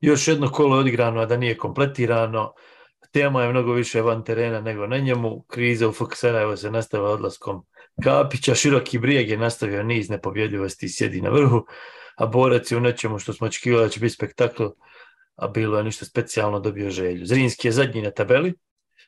još jedno kolo je odigrano, a da nije kompletirano. Tema je mnogo više van terena nego na njemu. Kriza u FK Sarajevo se nastavila odlaskom Kapića. Široki brijeg je nastavio niz nepobjedljivosti i sjedi na vrhu, a borac je u nečemu što smo očekivali da će biti spektakl, a bilo je ništa specijalno dobio želju. Zrinski je zadnji na tabeli,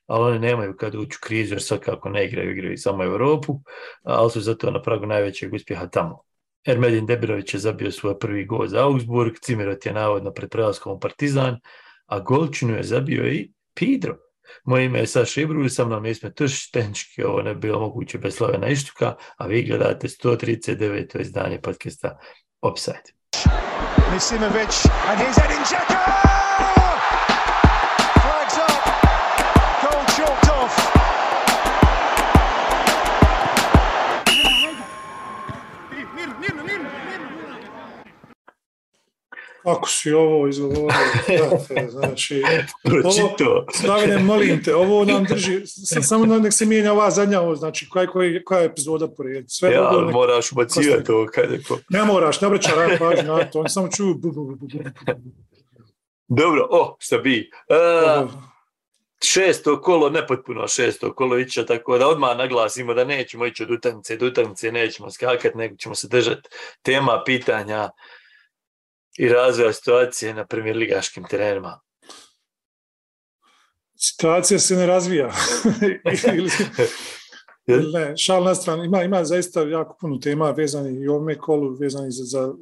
ali oni nemaju kad ući u krizu jer svakako ne igraju, igraju samo Europu, ali su zato na pragu najvećeg uspjeha tamo. Ermedin Debirović je zabio svoj prvi gol za Augsburg, Cimerot je navodno pred prelaskom Partizan, a golčinu je zabio i Pidro. Moje ime je Saša Ibru, sa mnom je Isme Tuš, tehnički ovo ne bi bilo moguće bez Slavena Ištuka, a vi gledate 139. izdanje podcasta Offside. Misimovic and he's heading Xhaka! Ako si ovo izgovorio, znači, ovo, Slavine, molim te, ovo nam drži, samo nek se mijenja ova zadnja, ovo, znači, koja, koja, koja je epizoda pored. Sve ja, nek... moraš ubacivati ovo kad je ko... Ne moraš, ne obraća rad pažnju na to, oni samo čuju... Dobro, o, šta bi. Uh, šesto kolo, nepotpuno šesto kolo iće, tako da odmah naglasimo da nećemo ići od utakmice do utakmice, nećemo skakati, nego ćemo se držati tema, pitanja, i razvoja situacije na premier ligaškim terenima? Situacija se ne razvija. ne, šal na stranu. Ima, ima zaista jako puno tema vezani i ovome kolu, vezani za, za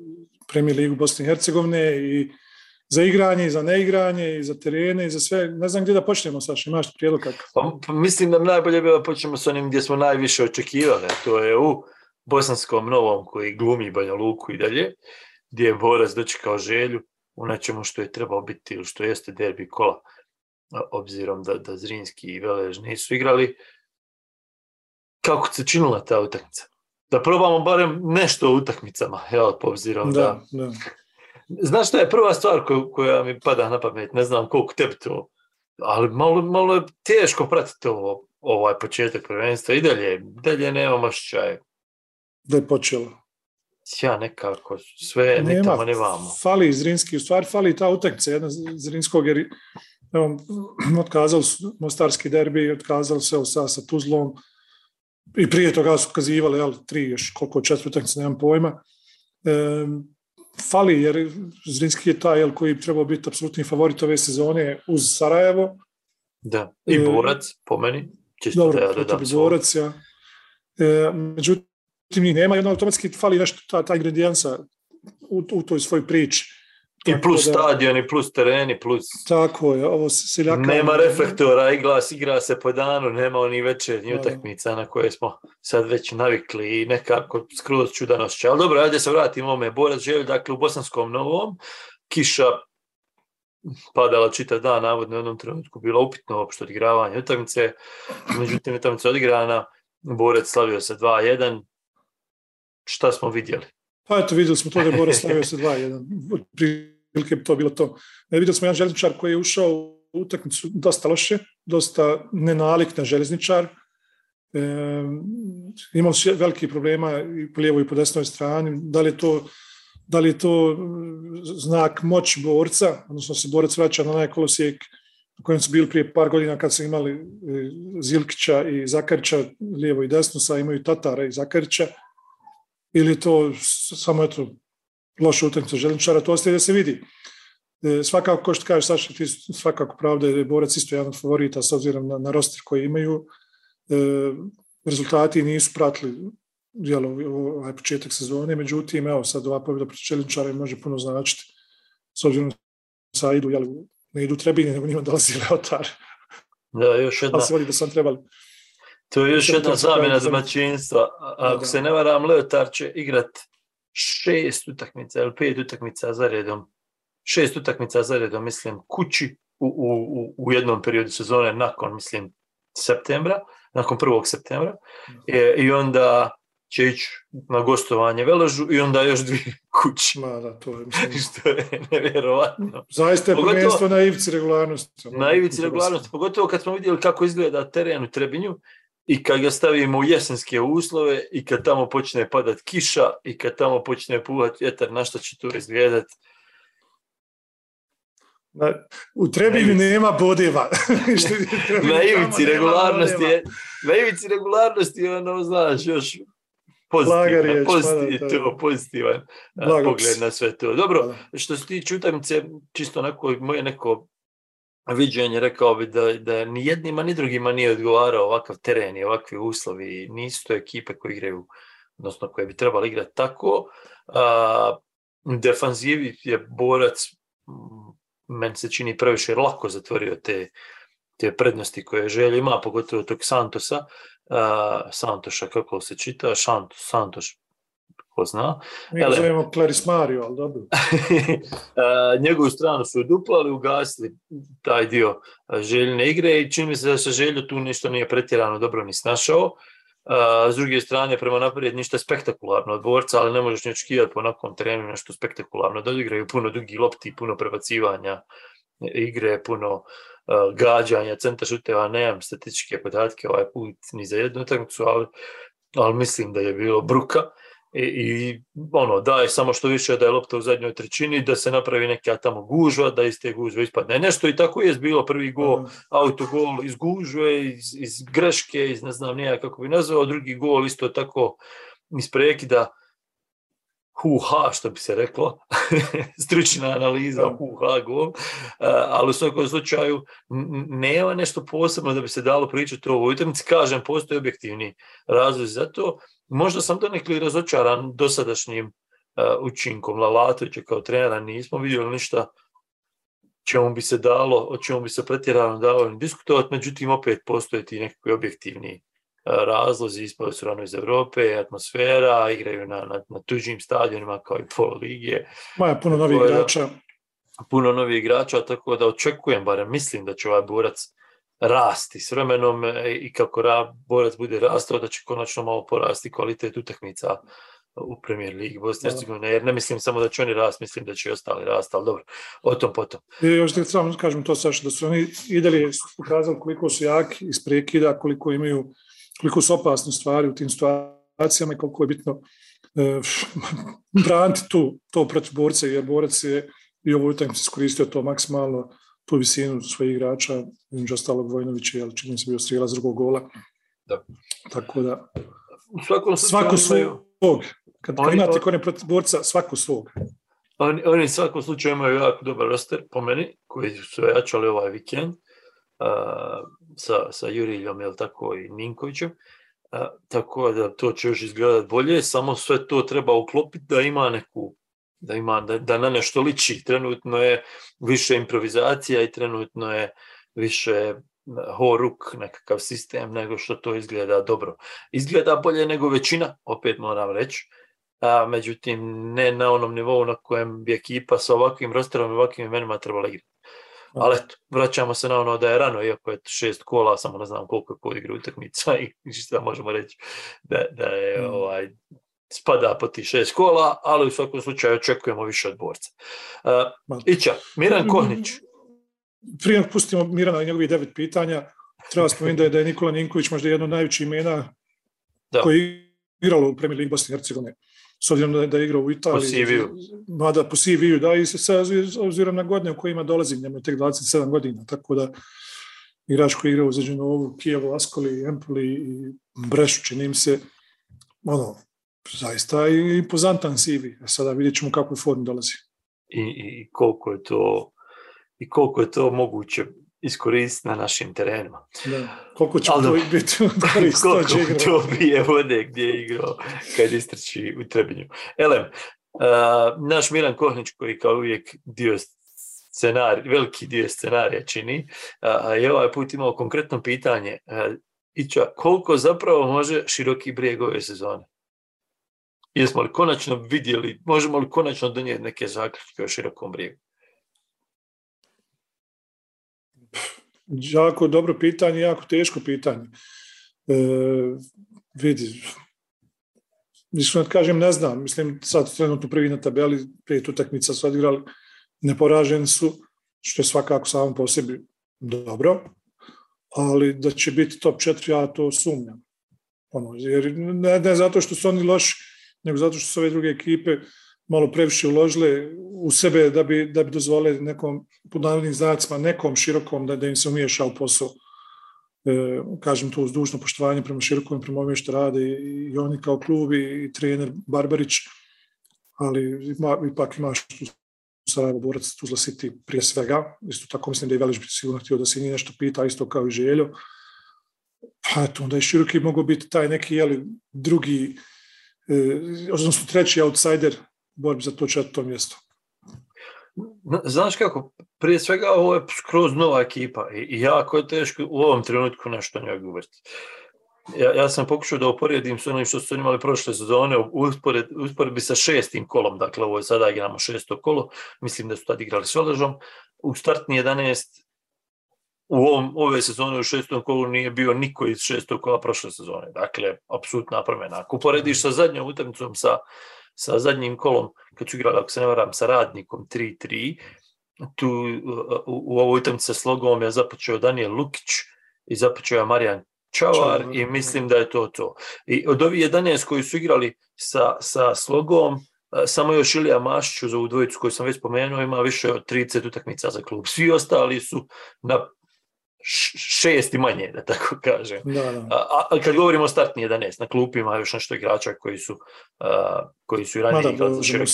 premijer ligu Bosne i Hercegovine i za igranje i za neigranje i za terene i za sve. Ne znam gdje da počnemo, Saša, imaš prijedlog kakav? Pa, pa, mislim da najbolje bilo da počnemo s onim gdje smo najviše očekivali, to je u Bosanskom Novom koji glumi Banja Luku i dalje gdje je Borac dočekao želju u nečemu što je trebao biti ili što jeste derbi kola, obzirom da, da Zrinski i Velež nisu igrali. Kako se činila ta utakmica? Da probamo barem nešto o utakmicama, jel, po obzirom da... da... da. Znaš šta je prva stvar koju, koja mi pada na pamet, ne znam koliko tebi to, ali malo, malo je teško pratiti ovo, ovaj početak prvenstva i dalje, dalje nemam ošćaje. Da je počelo ja nekako sve ne tamo ne vamo. Fali Zrinski, u stvari fali ta utakmica jedna Zrinskog jer evo, otkazali su Mostarski derbi, otkazali se sa, sa Tuzlom i prije toga su kazivali jel, tri, još koliko četiri utakmice, nemam pojma. E, fali jer Zrinski je taj jel, koji trebao biti apsolutni favorit ove sezone uz Sarajevo. Da, i borac, e, po meni. Čisto dobro, da ja dodam borac, ja. E, međutim, tim njih nema i onda automatski fali nešto ta, ta ingredijensa u, u toj svojoj priči. I plus da, stadion, i plus tereni, plus... Tako je, ovo seljaka... Nema reflektora, igra, igra se po danu, nema ni večernji utakmica na koje smo sad već navikli i nekako skroz čudan osjećaj. Ali dobro, ajde se vratimo ome. Borac želj, dakle, u Bosanskom Novom, kiša padala čitav dan, navodno u jednom trenutku bilo upitno uopšte odigravanje utakmice, međutim utakmica odigrana, Borac slavio se 2-1, šta smo vidjeli? Pa eto, vidjeli smo to da je Bora stavio se 2-1. Prilike to bilo to. E, vidjeli smo jedan železničar koji je ušao u utakmicu dosta loše, dosta nenalik na železničar. E, imao su veliki problema i po lijevoj i po desnoj strani. Da li je to da li je to znak moći borca, odnosno se borac vraća na onaj kolosijek na kojem su bili prije par godina kad su imali e, Zilkića i Zakarića, lijevo i desno, sad imaju Tatara i Zakarića ili to samo eto loša utakmica željezničara, to ostaje da se vidi. E, svakako, ko što kažeš, Saša, ti svakako pravda je borac isto jedan od favorita s obzirom na, na roster koji imaju. E, rezultati nisu pratili jel, ovaj početak sezone, međutim, evo, sad ova pobjeda protiv željezničara može puno značiti s obzirom sa idu, jel, ne idu trebini, nego njima dolazi Leotar. Da, još jedna... Ali se voli da sam trebali. To je još jedna zamjena domaćinstva. Ako se ne varam, Leotar će igrat šest utakmica ili pet utakmica za redom. Šest utakmica za redom, mislim, kući u, u, u jednom periodu sezone nakon, mislim, septembra, nakon prvog septembra. I, i onda će ići na gostovanje Veležu i onda još dvije kući. Ma da, to je, mislim... Što je nevjerovatno. Zaista je pogotovo, na ivici regularnosti. Na ivici regularnosti, pogotovo kad smo vidjeli kako izgleda teren u Trebinju, i kad ga stavimo u jesenske uslove i kad tamo počne padat kiša i kad tamo počne puhat vjetar, na što će to izgledat? u Trebinju nema bodeva. na ivici regularnosti je, na ivici regularnosti ono, znaš, još pozitivan, pozitivan, pozitivan pogled na sve to. Dobro, što se tiče utakmice, čisto onako moje neko viđenje, rekao bi da, da ni jednima ni drugima nije odgovarao ovakav teren i ovakvi uslovi. Nisu to ekipe koje igraju, odnosno koje bi trebali igrati tako. A, defanzivi je borac, meni se čini previše lako zatvorio te, te prednosti koje želje ima, pogotovo tog Santosa. Uh, Santoša, kako se čita? Santos, Santoš, ko zna. Mi ga zovemo Clarismario, ali dobro. njegovu stranu su oduplali, ugasili taj dio željne igre i čini mi se da se želju tu ništa nije pretjerano dobro ni snašao. S druge strane, prema naprijed ništa spektakularno od borca, ali ne možeš ni očekivati po onakvom terenu nešto spektakularno. Da igraju puno dugi lopti, puno prebacivanja igre, puno gađanja, centra šuteva, nemam statističke podatke ovaj put ni za jednu utakmicu, ali, ali mislim da je bilo bruka i, i ono, daj samo što više da je lopta u zadnjoj trećini, da se napravi neka tamo gužva, da iz te gužve ispadne nešto. I tako je bilo prvi gol, autogol iz gužve, iz, iz greške, iz ne znam nija kako bi nazvao, drugi gol isto tako iz prekida, hu-ha, što bi se reklo, stručna analiza, hu-ha gol, ali u svakom slučaju nema nešto posebno da bi se dalo pričati o ovoj utakmici. Kažem, postoji objektivni razlog za to. Možda sam donekli razočaran dosadašnjim učinkom. Lalatovića kao trenera, nismo vidjeli ništa čemu bi se dalo, o čemu bi se pretjerano dalo diskutovati, međutim opet postoje ti nekakvi objektivni razlozi, ispali su rano iz Europe, atmosfera, igraju na, na, na tuđim stadionima kao i pol lige. Maja puno novih igrača. Puno novih igrača, tako da očekujem, barem mislim da će ovaj borac rasti s vremenom e, i kako ra, borac bude rastao, da će konačno malo porasti kvalitet utakmica u Premier Ligi Bosne i Hercegovine, jer ne mislim samo da će oni rast, mislim da će i ostali rast, ali dobro, o tom potom. I još da samo kažem to, Saša, da su oni i dalje pokazali koliko su jaki iz prekida, koliko imaju koliko su opasne stvari u tim situacijama i koliko je bitno e, braniti tu, to protiv borca, jer borac je i ovo utakmicu iskoristio to maksimalno, tu visinu svojih igrača, između ostalog Vojnovića, ali čini se bio strijela drugog gola. Da. Tako da, u svakom svako svog. Kad, kad imate kone protiv borca, svako svog. Oni, oni svakom slučaju imaju jako dobar roster, po meni, koji su jačali ovaj vikend sa, sa Juriljom, jel tako, i Ninkovićem. A, tako da to će još izgledati bolje, samo sve to treba uklopiti da ima neku da ima da, da na nešto liči. Trenutno je više improvizacija i trenutno je više horuk, nekakav sistem, nego što to izgleda dobro. Izgleda bolje nego većina, opet moram reći, a, međutim ne na onom nivou na kojem bi ekipa sa ovakvim rosterom i ovakvim imenima trebala igrati. Ali eto, vraćamo se na ono da je rano, iako je šest kola, samo ne znam koliko je ko igra utakmica i što možemo reći da, da je mm. ovaj, spada po ti šest kola, ali u svakom slučaju očekujemo više od borca. Uh, Ića, Miran Kohnić. Prije pustimo Mirana i njegovih devet pitanja, treba spomenuti da je, da je Nikola Ninković možda jedno od najvećih imena da. koji je igralo u Premier League Bosne i Hercegovine s obzirom da, da je igrao u Italiji. Po. Mada po CV-u, da, i sa obzirom na godine u kojima dolazim, njemu je tek 27 godina, tako da igrač koji je igrao u Zađenovu, Kijevo, Askoli, Empoli i Brešu, čini se, ono, zaista i impozantan CV. A sada vidjet ćemo kakvu formu dolazi. I, I koliko je to i koliko je to moguće iskoristiti na našim terenima. Da. Koliko će to biti koliko to bije vode gdje je igrao kad istrči u Trebinju. Elem, uh, naš Milan Kohnić koji kao uvijek dio scenarij, veliki dio scenarija čini, uh, je ovaj put imao konkretno pitanje. Uh, Ića, koliko zapravo može široki brijeg ove sezone? Jesmo li konačno vidjeli, možemo li konačno donijeti neke zaključke o širokom brijegu? Jako dobro pitanje, jako teško pitanje. E, vidi, da kažem, ne znam, mislim sad trenutno prvi na tabeli, pet utakmica su odigrali, neporaženi su, što je svakako samo po sebi dobro, ali da će biti top 4, ja to sumnjam. Ono, jer ne, ne zato što su oni loši, nego zato što su ove druge ekipe malo previše uložili u sebe da bi, da bi dozvolili nekom, pod navodnim znacima, nekom širokom da, da im se umiješa u posao. E, kažem to uz dužno poštovanje prema širokom, prema ovome što rade i, i oni kao klub i, i trener Barbarić, ali ima, ipak imaš tu Sarajevo borac Tuzla City prije svega. Isto tako mislim da je Velić sigurno htio da se njih nešto pita, isto kao i Željo. Pa eto, onda je Široki mogao biti taj neki jeli, drugi, eh, odnosno treći outsider borbi za to četvrto mjesto. Znaš kako, prije svega ovo je skroz nova ekipa i jako je teško u ovom trenutku nešto njoj govoriti. Ja, ja sam pokušao da uporedim s onim što su imali prošle sezone uspored, usporedbi sa šestim kolom, dakle ovo je sada igramo šesto kolo, mislim da su tad igrali s Oležom, u startni 11 u ovom, ove sezone u šestom kolu nije bio niko iz šestog kola prošle sezone, dakle, apsolutna promjena. Ako uporediš sa zadnjom utakmicom sa, sa zadnjim kolom, kad su igrali, ako se ne varam, sa radnikom 3-3, tu u, u ovoj utakmici sa slogom je započeo Daniel Lukić i započeo je Marijan Čavar i mislim da je to to. I od ovih 11 koji su igrali sa, sa slogom, samo još Ilija Mašić za ovu dvojicu koju sam već spomenuo ima više od 30 utakmica za klub. Svi ostali su na šest i manje, da tako kažem. Da, da. A, a kad govorimo o startni 11, na klupi ima još nešto igrača koji su, uh, koji su i ranije igrali za široki.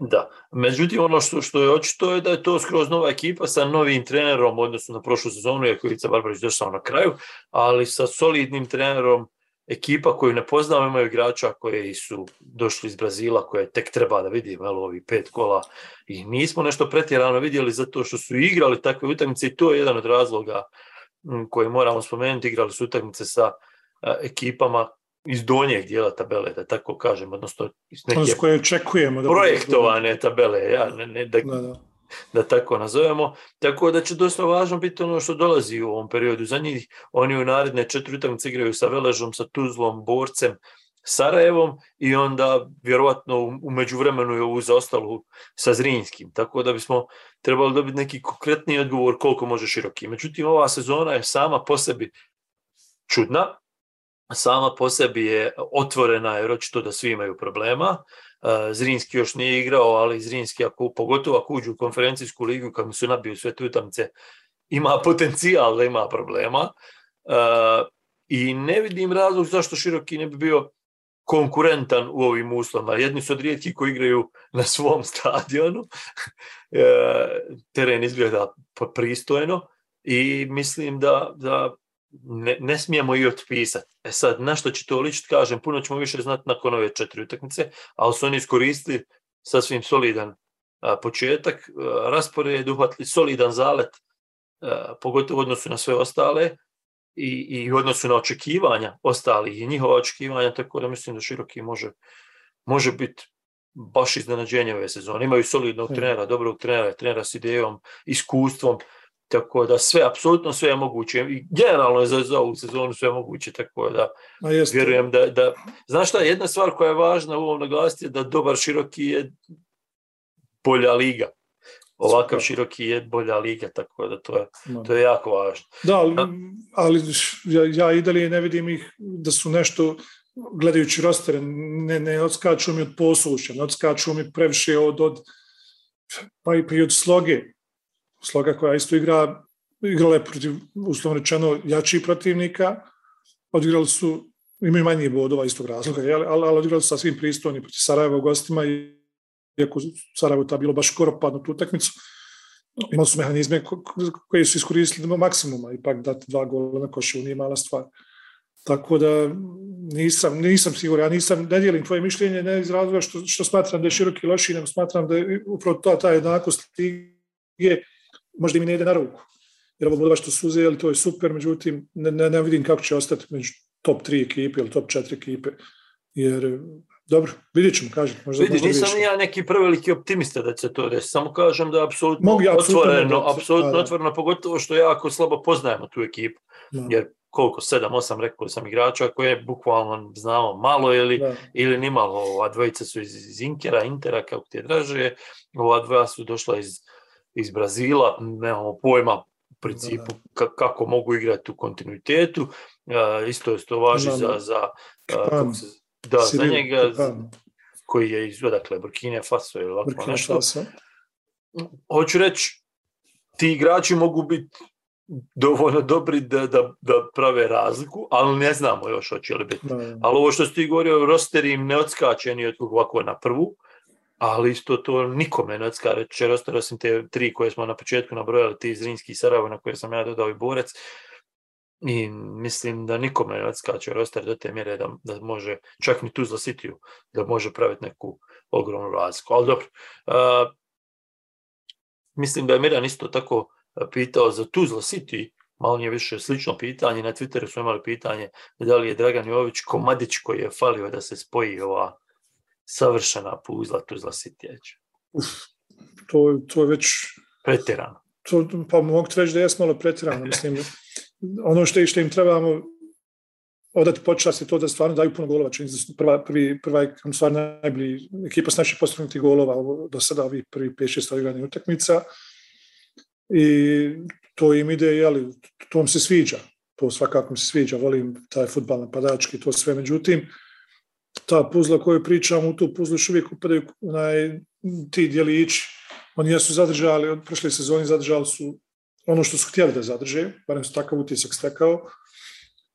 Da. Međutim, ono što, što je očito je da je to skroz nova ekipa sa novim trenerom, odnosno na prošlu sezonu, je Ivica Barbarić došao na kraju, ali sa solidnim trenerom ekipa koju ne poznamo, imaju igrača koji su došli iz Brazila, koje tek treba da vidimo, jel, ovi pet kola. I nismo nešto pretjerano vidjeli zato što su igrali takve utakmice i to je jedan od razloga koji moramo spomenuti, igrali su utakmice sa ekipama iz donjeg dijela tabele, da tako kažem, odnosno iz neke koje očekujemo da projektovane tabele, ja, ne, ne, da, da, da da tako nazovemo. Tako da će dosta važno biti ono što dolazi u ovom periodu. Za njih oni u naredne četiri utakmice igraju sa Veležom, sa Tuzlom, Borcem, Sarajevom i onda vjerovatno u međuvremenu je ovu zaostalu sa Zrinskim. Tako da bismo trebali dobiti neki konkretni odgovor koliko može široki. Međutim, ova sezona je sama po sebi čudna, sama po sebi je otvorena jer očito da svi imaju problema. E, Zrinski još nije igrao, ali Zrinski, ako, pogotovo ako uđu u konferencijsku ligu, kad mu su nabiju sve tutamce, ima potencijal da ima problema. E, I ne vidim razlog zašto Široki ne bi bio konkurentan u ovim uslovima. Jedni su od rijetki koji igraju na svom stadionu. E, teren izgleda pristojno i mislim da, da ne, ne smijemo i otpisati. E sad, na što će to ličiti, kažem, puno ćemo više znati nakon ove četiri utakmice, ali su oni iskoristili sasvim solidan a, početak, a, raspored, uhvatili solidan zalet, a, pogotovo u odnosu na sve ostale i, i u odnosu na očekivanja ostalih i njihova očekivanja, tako da mislim da Široki može, može biti baš iznenađenje ove sezone. Imaju solidnog trenera, dobrog trenera, trenera s idejom, iskustvom, tako da sve, apsolutno sve je moguće i generalno je za, za ovu sezonu sve moguće, tako da A vjerujem da, da, znaš šta, jedna stvar koja je važna u ovom naglasiti je da dobar široki je bolja liga. Ovakav Super. široki je bolja liga, tako da to je, to je jako važno. Da, ali, ali ja, ja i dalje ne vidim ih da su nešto, gledajući rostere, ne, ne odskaču mi od posluša, ne odskaču mi previše od, od pa i, pa i od sloge. Sloga koja isto igra, igrala je protiv, uslovno rečeno, jačih protivnika, odigrali su, imaju manje bodova istog razloga, jel? ali, ali odigrali su sasvim pristojni protiv Sarajeva u gostima iako Sarajevo ta bilo baš skoro padno tu utakmicu, imali su mehanizme ko- ko- koji su iskoristili do maksimuma, ipak dati dva gola na košu nije mala stvar. Tako da nisam, nisam siguran, ja nisam, ne dijelim tvoje mišljenje, ne iz razloga što, što smatram da je široki loši, nego smatram da je upravo ta, ta jednakost lige možda mi ne ide na ruku. Jer ovo bodova što su uzeli, to je super, međutim, ne, ne, ne vidim kako će ostati među top 3 ekipe ili top 4 ekipe. Jer, dobro, vidjet ćemo, kažem. Možda, Vidiš, možda nisam ja neki preveliki optimista da će to desiti, samo kažem da je apsolutno Mogu ja otvoreno, apsolutno otvoreno, pogotovo što jako slabo poznajemo tu ekipu, Da, jer koliko, sedam, osam, rekao sam igrača koje bukvalno znamo malo ili, da. ili nimalo. Ova dvojica su iz, iz Inkera, Intera, kako ti je draže, ova dva su došla iz, iz Brazila, nemamo pojma u principu ka, kako mogu igrati u kontinuitetu. E, isto je to važi za, za kako se, da, za njega, Kapan. koji je iz odakle, Burkine Faso ili ovako Burkina nešto. Faso. Hoću reći, ti igrači mogu biti dovoljno dobri da, da, da prave razliku, ali ne znamo još hoće li biti. Ali ovo što si ti govorio, roster im ne odskače ni od ovako na prvu, ali isto to nikome ne odskače roster, osim te tri koje smo na početku nabrojali, ti Zrinski i Sarajevo, na koje sam ja dodao i Borec. I mislim da nikome ne odskače roster do te mjere da, da može, čak ni Tuzla Cityu, da može praviti neku ogromnu razliku. Ali dobro, uh, mislim da je Miran isto tako pitao za Tuzla City, malo nije više slično pitanje, na Twitteru smo imali pitanje da li je Dragan Jović komadić koji je falio da se spoji ova savršena puzla Tuzla City. To, to je već Pretjerano. to, pa mogu ti reći da jes malo pretjerano. Mislim, ono što, što im trebamo odati počast je to da stvarno daju puno golova. Čini prva, prvi, prva je stvarno najbolji ekipa s naših postignutih golova do sada ovih prvi 5-6 odigranih utakmica. I to im ide, jeli, to mi se sviđa. To svakako mi se sviđa, volim taj futbal napadački, to sve. Međutim, ta puzla koju pričam, u tu puzlu još uvijek upadaju onaj, ti dijelići. Oni jesu zadržali, od prošle sezone zadržali su ono što su htjeli da zadrže, barem su takav utisak stekao.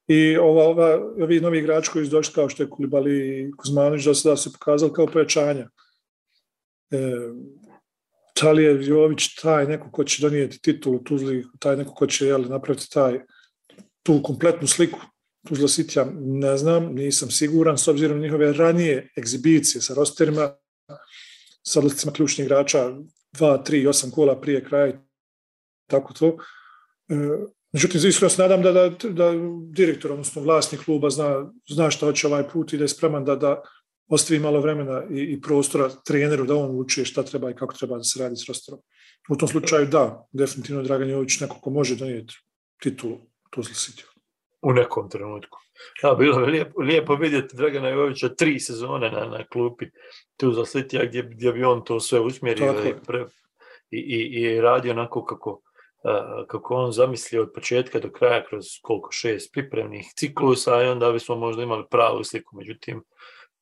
I ova, ova, ovi novi igrači koji su došli kao što je Kulibali i Kuzmanović do sada se pokazali kao pojačanja. E, da li je Jović taj neko ko će donijeti titulu Tuzli, taj neko ko će jeli, napraviti taj, tu kompletnu sliku Tuzla ne znam, nisam siguran, s obzirom na njihove ranije egzibicije sa rosterima, sa odlascima ključnih igrača, 2, 3, 8 kola prije kraja i tako to. E, Međutim, iskreno se nadam da, da, da direktor, odnosno vlasnik kluba zna, zna šta hoće ovaj put i da je spreman da, da ostavi malo vremena i, i prostora treneru da on uči šta treba i kako treba da se radi s rosterom. U tom slučaju da, definitivno Dragan Jović neko ko može donijeti titulu Tuzla City. U nekom trenutku. Ja, bilo bi lijepo, lijepo vidjeti Dragana Jovića tri sezone na, na klupi Tuzla City, gdje, gdje bi on to sve usmjerio i, je. pre, i, i, i radio onako kako, a, kako on zamislio od početka do kraja kroz koliko šest pripremnih ciklusa i onda bismo možda imali pravu sliku. Međutim,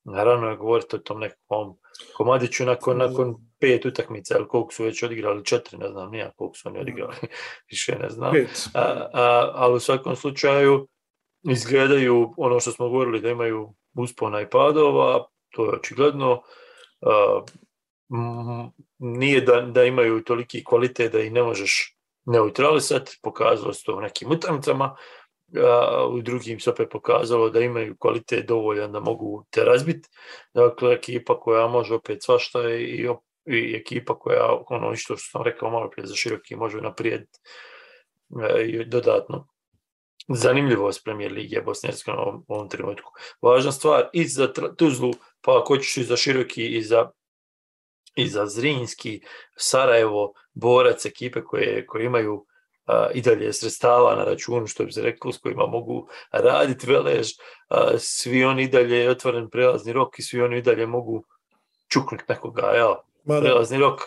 naravno je govoriti o tom nekom komadiću nakon, nakon pet utakmica, ili koliko su već odigrali, četiri, ne znam, nija koliko su oni odigrali, više ne znam. A, a, ali u svakom slučaju izgledaju ono što smo govorili da imaju uspona i padova, to je očigledno. A, m, nije da, da imaju toliki kvalitet da ih ne možeš neutralisati, pokazalo se to u nekim utakmicama, u drugim se opet pokazalo da imaju kvalitet dovoljan da mogu te razbiti. Dakle, ekipa koja može opet svašta i, op- i ekipa koja, ono što sam rekao malo prije za široki, može naprijed e, i dodatno zanimljivost premijer Lige Bosne i Hercegovine u ovom, trenutku. Važna stvar i za Tuzlu, pa ako ćeš i za Široki i za i za Zrinski, Sarajevo, Borac, ekipe koje, koje imaju i dalje sredstava na računu, što bi se reklo, s kojima mogu raditi velež, svi oni i dalje je otvoren prelazni rok i svi oni i dalje mogu čuknuti nekoga, jel? Ma da, Prelazni rok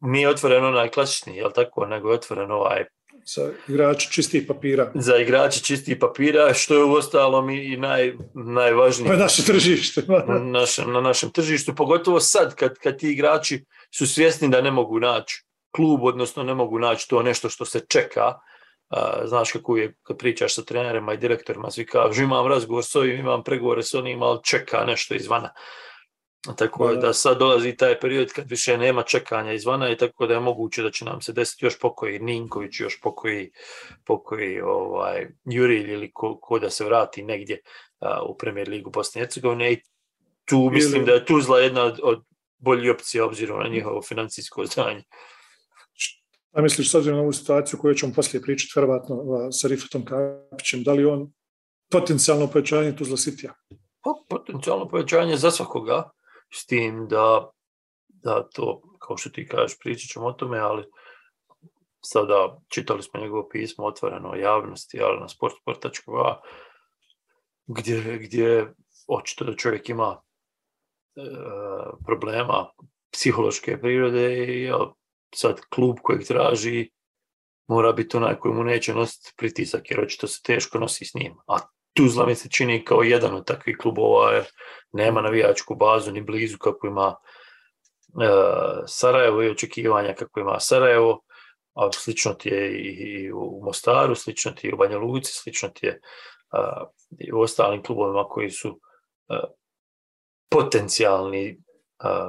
nije otvoren onaj klasični, jel tako, nego je otvoren ovaj sa igrači čistih papira. za igrače čistih papira, što je u ostalom i, naj, najvažnije To je naše tržište. na našem, na našem tržištu, pogotovo sad kad, kad ti igrači su svjesni da ne mogu naći klub, odnosno ne mogu naći to nešto što se čeka. Znaš kako je kad pričaš sa trenerima i direktorima, svi kažu imam razgovor s ovim, imam pregovore s onim, ali čeka nešto izvana. Tako Da, sad dolazi taj period kad više nema čekanja izvana i tako da je moguće da će nam se desiti još pokoji Ninković, još pokoji, pokoji ovaj, Jurilj ili ko, ko da se vrati negdje a, u Premier ligu Bosne i Hercegovine i tu mislim da je Tuzla jedna od, od boljih opcija obzirom na njihovo financijsko zdanje. A misliš, s obzirom na ovu situaciju koju ćemo poslije pričati, verovatno ova, sa Rifatom Kapićem, da li on potencijalno pojačanje Tuzla Sitija? Pa, potencijalno povećanje za svakoga, s tim da, da to, kao što ti kažeš, pričat ćemo o tome, ali sada čitali smo njegovo pismo otvoreno javnosti, ali na sportsport.va, gdje, gdje očito da čovjek ima e, problema psihološke prirode i sad klub kojeg traži mora biti onaj koji mu neće nositi pritisak, jer očito se teško nosi s njim. A Tuzla mi se čini kao jedan od takvih klubova jer nema navijačku bazu ni blizu kako ima Sarajevo i očekivanja kako ima Sarajevo, a slično ti je i u Mostaru, slično ti je u Banja Luci, slično ti je i u ostalim klubovima koji su potencijalni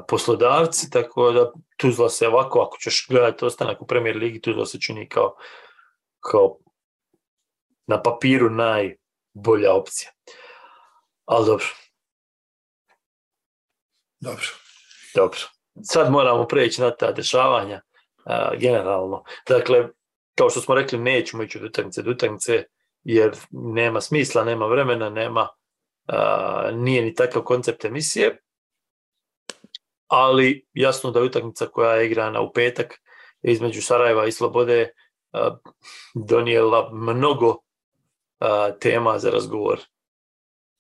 poslodavci, tako da Tuzla se ovako, ako ćeš gledati ostanak u Premier Ligi, Tuzla se čini kao, kao na papiru najbolja opcija. Ali dobro. Dobro. Dobro. Sad moramo preći na ta dešavanja generalno. Dakle, kao što smo rekli, nećemo ići od utakmice do utakmice, jer nema smisla, nema vremena, nema, nije ni takav koncept emisije, ali jasno da je utakmica koja je igrana u petak između Sarajeva i Slobode donijela mnogo tema za razgovor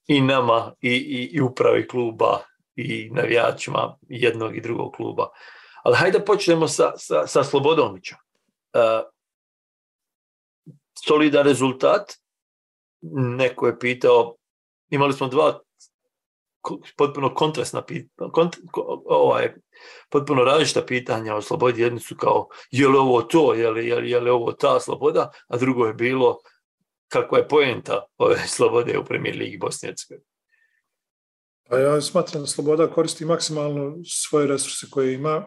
i nama i, i, i upravi kluba i navijačima jednog i drugog kluba. Ali hajde počnemo sa, sa, sa Slobodomića. solidan rezultat. Neko je pitao, imali smo dva potpuno kontrastna pitanja, kont, ovaj, potpuno različita pitanja o slobodi. Jedni su kao, je li ovo to, je li, je li, je li ovo ta sloboda, a drugo je bilo kakva je poenta ove slobode u premijer Ligi Bosne Pa ja smatram da sloboda koristi maksimalno svoje resurse koje ima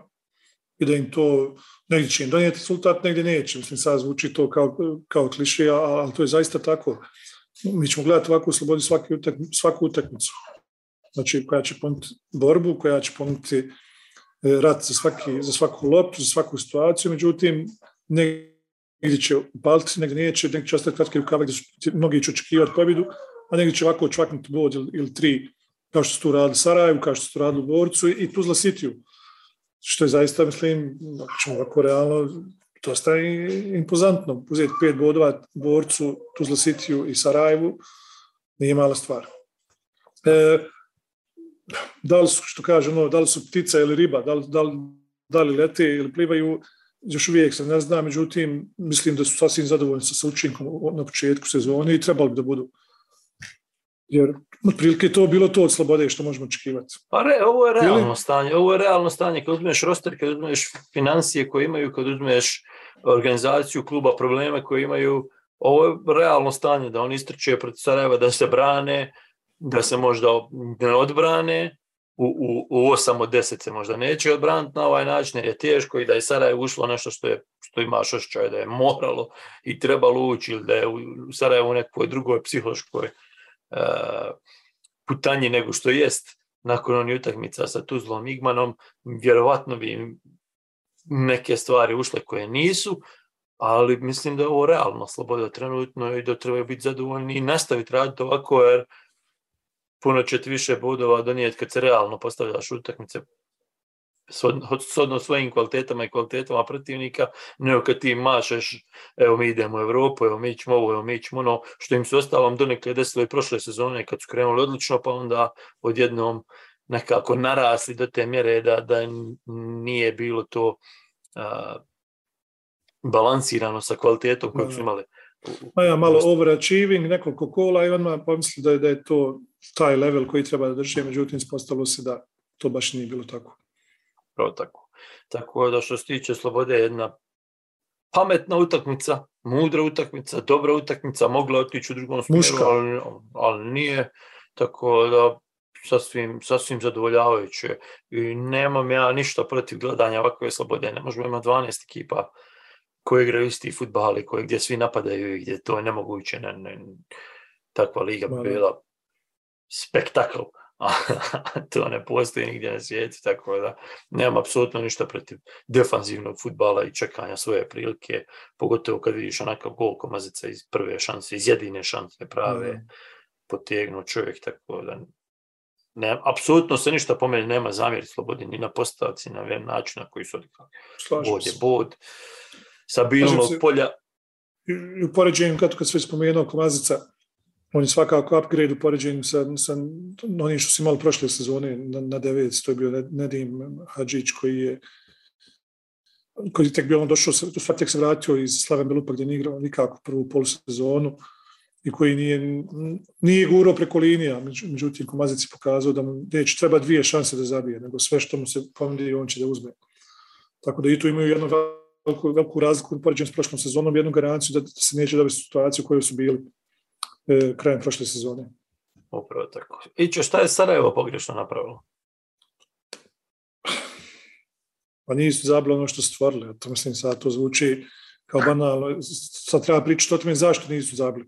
i da im to negdje će im donijeti rezultat, negdje neće. Mislim, sad zvuči to kao, kao klišija, ali to je zaista tako. Mi ćemo gledati ovakvu slobodu svaku, svaku utakmicu znači koja će ponuditi borbu, koja će ponuditi e, rat za, svaki, za svaku loptu, za svaku situaciju, međutim, negdje će upaliti, negdje neće, negdje će ostati kratke rukave gdje su, mnogi će očekivati pobjedu, a negdje će ovako očvaknuti bod ili, ili tri, kao što su tu radili Sarajevu, kao što su tu radili u Borcu i Tuzla Sitiju, što je zaista, mislim, ćemo ovako realno, dosta impozantno. Uzeti pet bodova Borcu, Tuzla Sitiju i Sarajevu nije mala stvar. E, da li su, što kaže, ono, da li su ptica ili riba, da li, da li, da li lete ili plivaju, još uvijek se ne zna, međutim, mislim da su sasvim zadovoljni sa učinkom na početku sezone i trebali bi da budu. Jer otprilike to bilo to od slobode što možemo očekivati. Pa re, ovo je realno ili? stanje. Ovo je realno stanje. Kad uzmeš roster, kad uzmeš financije koje imaju, kad uzmeš organizaciju kluba, probleme koje imaju, ovo je realno stanje da oni istrče protiv Sarajeva, da se brane, da se možda ne odbrane, u, u, u 8 od 10 se možda neće odbraniti na ovaj način jer je teško i da je Sarajevo ušlo nešto što, je, što imaš ošćaj da je moralo i trebalo ući ili da je u Sarajevo u nekoj drugoj psihološkoj uh, putanji nego što jest nakon onih utakmica sa Tuzlom Igmanom, vjerovatno bi neke stvari ušle koje nisu, ali mislim da je ovo realno. Sloboda trenutno i da trebaju biti zadovoljni i nastaviti raditi ovako jer puno će ti više bodova donijeti kad se realno postavljaš utakmice shodno svojim kvalitetama i kvalitetama protivnika, nego kad ti mašeš, evo mi idemo u Evropu, evo mi ćemo ovo, evo mi ćemo ono, što im se ostalom donekle desilo i prošle sezone kad su krenuli odlično, pa onda odjednom nekako narasli do te mjere da, da nije bilo to balansirano sa kvalitetom koju su imali. Pa ja, malo overachieving, nekoliko kola i odmah pomisli da je, da je to taj level koji treba da drži, međutim ispostavilo se da to baš nije bilo tako. Pravo tako. Tako da što se tiče slobode jedna pametna utakmica, mudra utakmica, dobra utakmica, mogla otići u drugom smjeru, ali, ali nije. Tako da sasvim, sasvim zadovoljavajuće. I nemam ja ništa protiv gledanja ovakve slobode. Ne možemo imati 12 ekipa koje igraju isti futbal i koje, gdje svi napadaju i gdje to je nemoguće. Ne, ne, takva liga bi bila spektakl, a to ne postoji nigdje na svijetu, tako da nemam apsolutno ništa protiv defanzivnog futbala i čekanja svoje prilike, pogotovo kad vidiš onakav gol komazica iz prve šanse, iz jedine šanse prave, mm. potegnu čovjek, tako da ne, apsolutno se ništa po meni nema zamjeri slobodi ni na postavci, na način na koji su odigrali. Bod je bod. Sa bilnog polja... U poređenju, kad, kad sve spomenuo Komazica, on je svakako upgrade u poređenju sa, sa onim što su imali prošle sezone na, na 9, to je bio Nedim Hadžić koji je koji je tek bio on došao, u stvari tek se vratio iz Slaven Belupa gdje nije igrao nikako prvu polusezonu i koji nije, nije gurao preko linija, međutim Komazic je pokazao da mu neće treba dvije šanse da zabije, nego sve što mu se ponudi on će da uzme. Tako da i tu imaju jednu veliku, veliku razliku poređenju s prošlom sezonom, jednu garanciju da se neće dobiti situaciju u kojoj su bili e, krajem prošle sezone. Upravo tako. I će šta je Sarajevo pogrešno napravilo? Pa nisu zabili ono što su stvorili. To mislim sad to zvuči kao banalno. Sad treba pričati o tome zašto nisu zabili.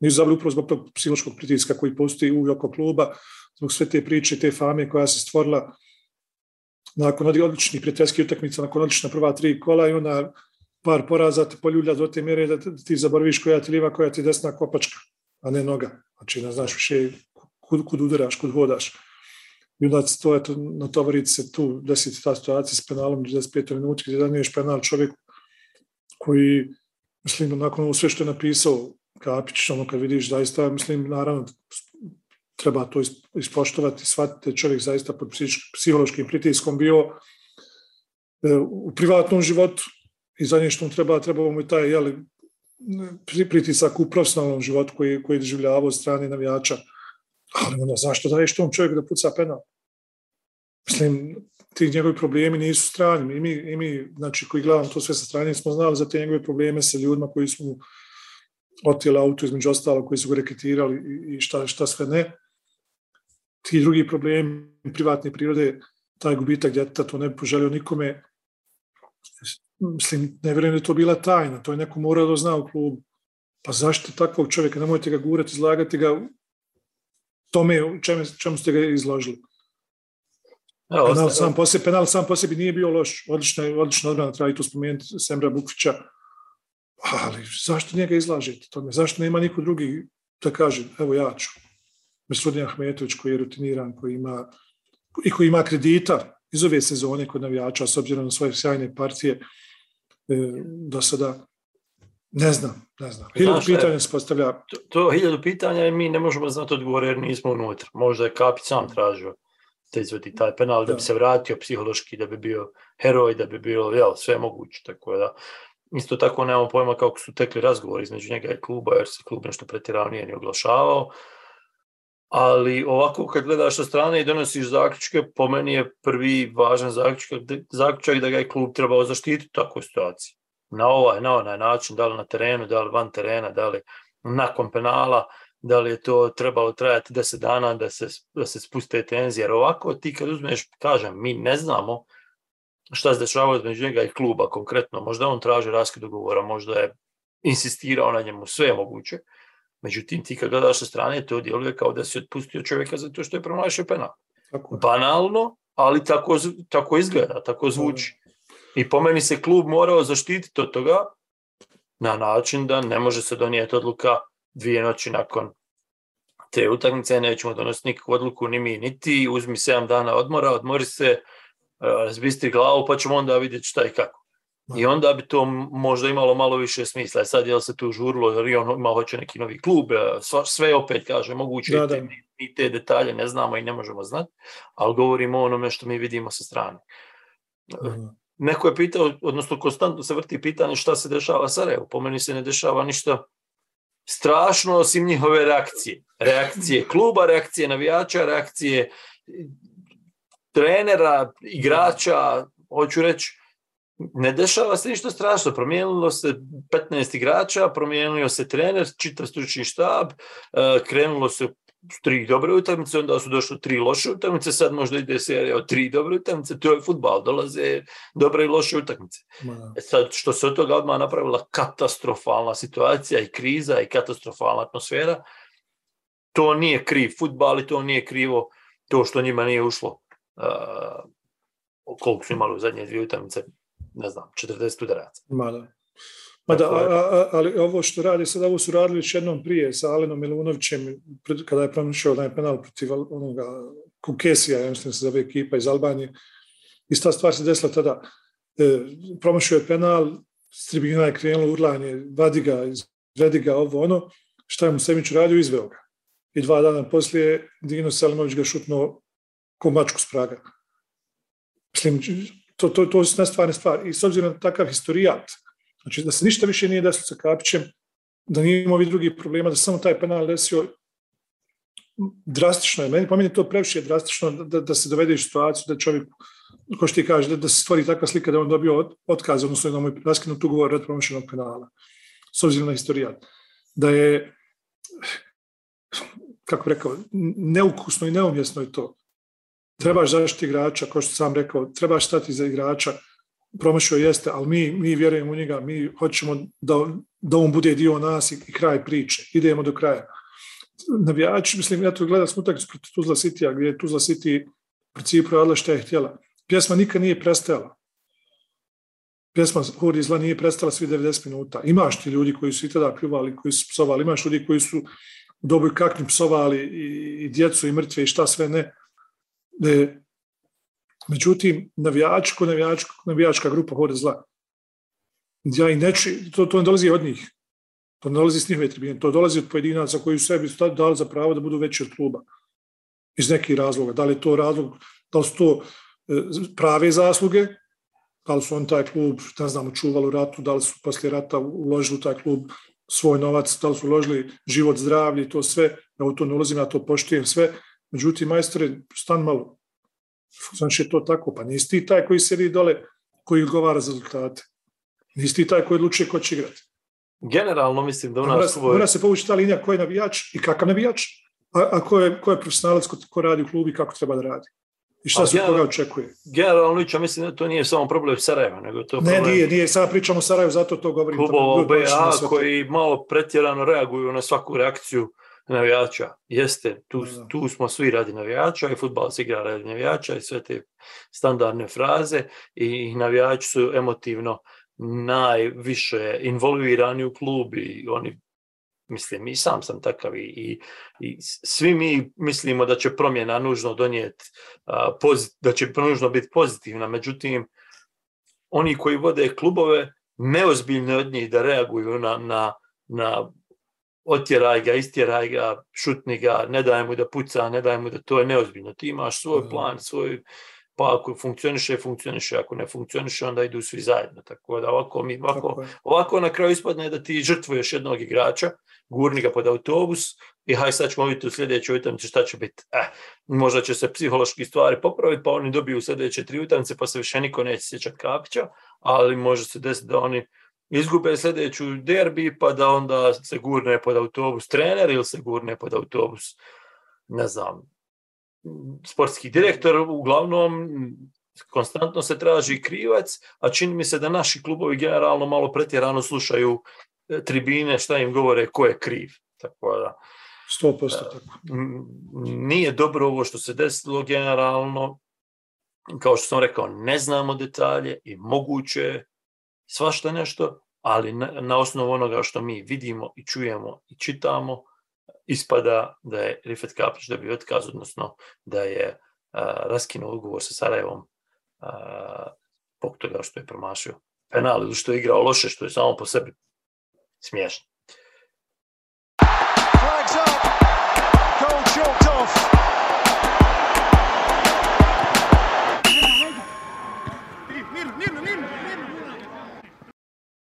Nisu zabili upravo zbog tog psihološkog pritiska koji postoji u oko kluba, zbog sve te priče, te fame koja se stvorila nakon odličnih prijateljskih utakmica, nakon odlična prva tri kola i onda par poraza te poljulja do te mjere da ti zaboraviš koja ti liva, koja ti desna kopačka, a ne noga. Znači ne znaš više kud, kud udaraš, kud hodaš. I onda to, eto, na tovarici se tu desi ta situacija s penalom 25 minuti gdje daniješ penal čovjek koji, mislim, nakon sve što je napisao Kapić, ono kad vidiš zaista, mislim, naravno, treba to ispoštovati, shvatite čovjek zaista pod psihološkim pritiskom bio e, u privatnom životu i za nešto mu treba, treba mu i taj jeli, pritisak u profesionalnom životu koji, koji je doživljavao od strane navijača. Ali onda, zašto daješ tom čovjeku da puca penal? Mislim, ti njegovi problemi nisu strani. I mi, i mi znači, koji gledamo to sve sa strane, smo znali za te njegove probleme sa ljudima koji su mu otijeli auto između ostalo, koji su ga reketirali i šta, šta sve ne ti drugi problemi privatne prirode, taj gubitak djeteta, to ne bi poželio nikome. Mislim, ne vjerujem da je to bila tajna, to je neko morao da zna u klubu. Pa zašto takvog čovjeka, nemojte ga gurati, izlagati ga tome čemu, čemu ste ga izložili. Ja, penal, sam po sebi, penal sam po sebi nije bio loš, odlična, odlična odbrana, treba i tu spomenuti Semra Bukvića, ali zašto njega izlažete tome? Zašto nema niko drugi da kaže, evo ja ću. Mesudin Ahmetović koji je rutiniran, koji ima, i koji ima kredita iz ove sezone kod navijača, s obzirom na svoje sjajne partije, e, do sada ne znam, ne znam. Hiljadu pitanja se postavlja. To, to hiljadu pitanja i mi ne možemo znati odgovor jer nismo unutra. Možda je Kapić sam tražio da izvodi taj penal, da, da bi se vratio psihološki, da bi bio heroj, da bi bilo jel, sve moguće. Tako da, isto tako nemamo pojma kako su tekli razgovori između njega i kluba, jer se klub nešto pretirano nije ni oglašavao ali ovako kad gledaš sa strane i donosiš zaključke, po meni je prvi važan zaključak, zaključak da ga je klub trebao zaštititi u takvoj situaciji. Na ovaj, na onaj način, da li na terenu, da li van terena, da li nakon penala, da li je to trebalo trajati 10 dana da se, da se spuste tenzije. Jer ovako ti kad uzmeš, kažem, mi ne znamo šta se dešava između njega i kluba konkretno. Možda on traži raskid dogovora, možda je insistirao na njemu, sve moguće. Međutim, ti kad gledaš sa strane, to djeluje kao da si otpustio čovjeka zato što je promašio penal. Tako. Banalno, ali tako, tako izgleda, tako zvuči. I po meni se klub morao zaštititi od toga na način da ne može se donijeti odluka dvije noći nakon te utakmice, nećemo donositi nikakvu odluku ni mi, niti uzmi 7 dana odmora, odmori se, razbistri glavu, pa ćemo onda vidjeti šta i kako. I onda bi to možda imalo malo više smisla. Sad je se tu žurilo, jer on ima hoće neki novi klub, e, sve opet kaže, moguće da, da. i te detalje ne znamo i ne možemo znati, ali govorimo o onome što mi vidimo sa strane. Mm. Neko je pitao, odnosno konstantno se vrti pitanje šta se dešava Sarajevo. Po meni se ne dešava ništa strašno osim njihove reakcije. Reakcije kluba, reakcije navijača, reakcije trenera, igrača, hoću reći, ne dešava se ništa strašno. Promijenilo se 15 igrača, promijenio se trener, čitav stručni štab, e, krenulo se tri dobre utakmice, onda su došle tri loše utakmice, sad možda ide serija od tri dobre utakmice, to je futbal, dolaze dobre i loše utakmice. E sad, što se od toga odmah napravila katastrofalna situacija i kriza i katastrofalna atmosfera, to nije kriv futbal i to nije krivo to što njima nije ušlo uh, koliko su imali u zadnje dvije utakmice, ne znam, 40 udaraca. Ma da. Ma da, a, a, ali ovo što radi sad, ovo su radili već jednom prije sa Alenom Milunovićem, kada je promišljao onaj penal protiv onoga Kukesija, ja mislim se zove ekipa iz Albanije. Ista stvar se desila tada. E, promašio je penal, s tribina je krenulo urlanje, vadi ga, izvedi ga, ovo ono. Šta je mu Semić radio? Izveo ga. I dva dana poslije Dino Selimović ga šutno ko mačku s praga. Mislim, to, to, to su nestvarne stvari. I s obzirom na takav historijat, znači da se ništa više nije desilo sa Kapićem, da nije imao ovih drugih problema, da samo taj penal desio drastično je. Meni, po meni to previše drastično da, da se dovede u situaciju da čovjek, ko što ti kaže, da, da se stvori takva slika da on dobio otkaz, odnosno da mu je raskinut ugovor od promošenog penala, s obzirom na historijat. Da je, kako rekao, neukusno i neumjesno je to. Trebaš zaštiti igrača, kao što sam rekao, trebaš stati za igrača, promašio jeste, ali mi, mi vjerujemo u njega, mi hoćemo da, da on bude dio nas i, i kraj priče. Idemo do kraja. Navijači, mislim, ja to gledam smutak protiv Tuzla City-a, gdje je Tuzla City u principu radila što je htjela. Pjesma nikad nije prestajala. Pjesma Hori zla nije prestala svi 90 minuta. Imaš ti ljudi koji su i tada pljuvali, koji su psovali, imaš ljudi koji su dobro kakni psovali i, i djecu i mrtve i šta sve ne. De, Međutim, navijač ko navijač, navijačka grupa hore zla. Ja i neči, to, to ne dolazi od njih. To ne dolazi s njihove tribine. To dolazi od pojedinaca koji u sebi dali za pravo da budu veći od kluba. Iz nekih razloga. Da li to razlog, da li su to e, prave zasluge, da li su on taj klub, ne znam, čuvali u ratu, da li su poslije rata uložili u taj klub svoj novac, da li su uložili život, zdravlje i to sve. Ja u to ne ulazim, ja to poštujem sve. Međutim, majstore, stan malo Znači je to tako, pa nisi ti taj koji sedi dole, koji odgovara za rezultate. Nisi ti taj koji odlučuje ko će igrati. Generalno mislim da u nas... Mora, mora se povući ta linija ko je navijač i kakav navijač, a, a ko, je, ko je profesionalac ko, ko radi u klubi kako treba da radi. I šta se koga očekuje? Generalno, ja mislim da to nije samo problem Sarajeva, nego to Ne, problem... nije, nije, sada pričamo o Sarajevu, zato to govorim. Klubova BA koji malo pretjerano reaguju na svaku reakciju navijača. Jeste, tu, tu smo svi radi navijača i futbal se igra radi navijača i sve te standardne fraze i navijači su emotivno najviše involvirani u klub i oni mislim i sam sam takav i, i, i svi mi mislimo da će promjena nužno donijeti da će nužno biti pozitivna međutim oni koji vode klubove neozbiljne od njih da reaguju na, na, na otjeraj ga, istjeraj ga, šutni ga, ne daj mu da puca, ne daj mu da to je neozbiljno. Ti imaš svoj plan, svoj, pa ako funkcioniše, funkcioniše, ako ne funkcioniše, onda idu svi zajedno. Tako da ovako, mi, ovako, ovako na kraju ispadne da ti žrtvuješ jednog igrača, gurni ga pod autobus i haj sad ćemo vidjeti u sljedećoj utakmici šta će biti. Eh, možda će se psihološki stvari popraviti, pa oni dobiju sljedeće tri utakmice, pa se više niko neće sjećati Kapića, ali može se desiti da oni izgube sljedeću derbi pa da onda se gurne pod autobus trener ili se gurne pod autobus ne znam sportski direktor uglavnom konstantno se traži krivac a čini mi se da naši klubovi generalno malo pretjerano slušaju e, tribine šta im govore ko je kriv tako da 100% tako. Nije dobro ovo što se desilo generalno. Kao što sam rekao, ne znamo detalje i moguće svašta nešto, ali na, osnovu onoga što mi vidimo i čujemo i čitamo, ispada da je Rifet Kapić dobio otkaz, odnosno da je uh, raskinuo ugovor sa Sarajevom zbog toga što je promašio penal ili što je igrao loše, što je samo po sebi smiješno.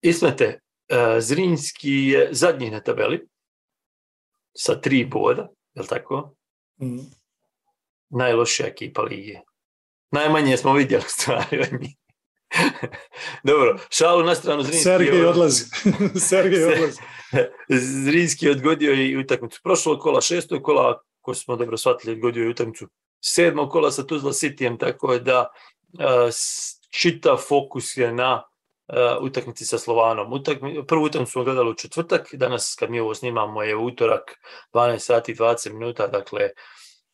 Ismete, e, Zrinski je zadnji na tabeli sa tri boda, je li tako? Mm. Najlošija ekipa lige. Najmanje smo vidjeli stvari od njih. Dobro, šalu na stranu Zrinski. Sergej odlazi. Sergej odlazi. Zrinski je odgodio i utakmicu prošlog kola, šestog kola, ko smo dobro shvatili, odgodio i utakmicu sedmog kola sa Tuzla Cityjem, tako da uh, čita fokus je na uh, utakmici sa Slovanom. Utakmi, prvu utakmicu smo gledali u četvrtak, danas kad mi ovo snimamo je utorak 12 sati 20 minuta, dakle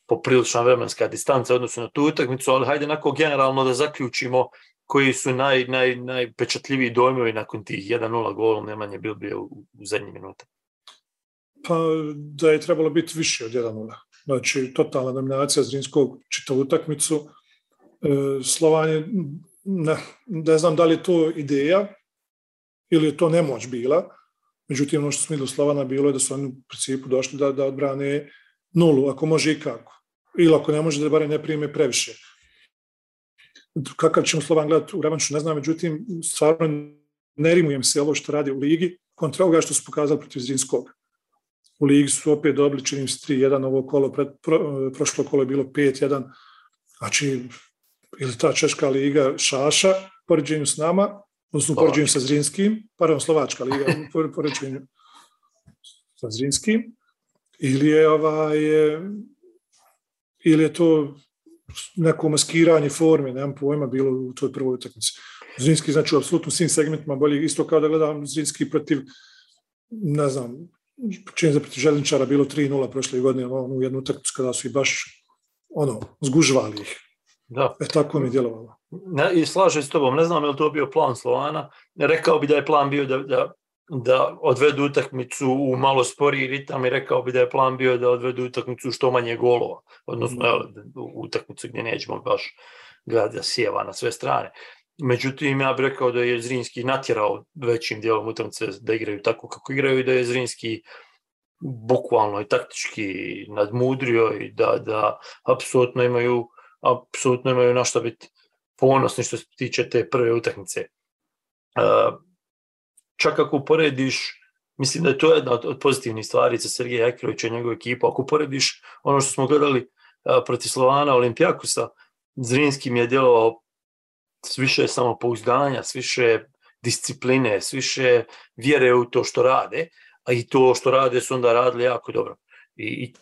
poprilična vremenska distanca odnosno na tu utakmicu, ali hajde onako generalno da zaključimo koji su naj, naj, najpečatljiviji dojmovi nakon tih 1-0 golom Nemanje bil bio u, u zadnjih minuta. Pa da je trebalo biti više od 1-0. Znači, totalna dominacija Zrinskog čitavu utakmicu. E, Slovan je ne, ne znam da li je to ideja ili je to nemoć bila. Međutim, ono što smo do Slovana bilo je da su oni u principu došli da, da odbrane nulu, ako može i kako. Ili ako ne može da bare ne prime previše. Kakav ćemo Slovan gledati u revanšu, ne znam, međutim, stvarno ne rimujem se ovo što radi u ligi, kontra ovoga što su pokazali protiv Zrinskog. U ligi su opet dobili, čini se 3-1, ovo kolo, pred, pro, prošlo kolo je bilo 5-1. Znači, ili ta Češka liga šaša, poređenju s nama, odnosno poređenju sa Zrinskim, pardon, Slovačka liga, poređenju sa Zrinskim, ili je, ovaj, ili je to neko maskiranje forme, nemam pojma, bilo u toj prvoj utakmici. Zrinski znači u apsolutno svim segmentima bolji, isto kao da gledam Zrinski protiv, ne znam, čini za protiv Željničara bilo 3-0 prošle godine, ono, u jednu utakmicu kada su i baš ono, zgužvali ih. Da. E tako mi je djelovalo. Ne, I slažem s tobom, ne znam je li to bio plan Slovana, rekao bi da je plan bio da, da, da odvedu utakmicu u malo sporiji ritam i rekao bi da je plan bio da odvedu utakmicu što manje golova, odnosno jel, utakmicu gdje nećemo baš gledati da sjeva na sve strane. Međutim, ja bih rekao da je Zrinski natjerao većim dijelom utakmice da igraju tako kako igraju i da je Zrinski bukvalno i taktički nadmudrio i da, da apsolutno imaju apsolutno imaju na što biti ponosni što se tiče te prve utakmice. Čak ako porediš, mislim da je to jedna od pozitivnih stvari za Sergeja Ekrovića i njegovu ekipu, ako porediš ono što smo gledali protiv Slovana Olimpijakusa, Zrinski mi je djelovao s više samopouzdanja, s više discipline, s više vjere u to što rade, a i to što rade su onda radili jako dobro. I, i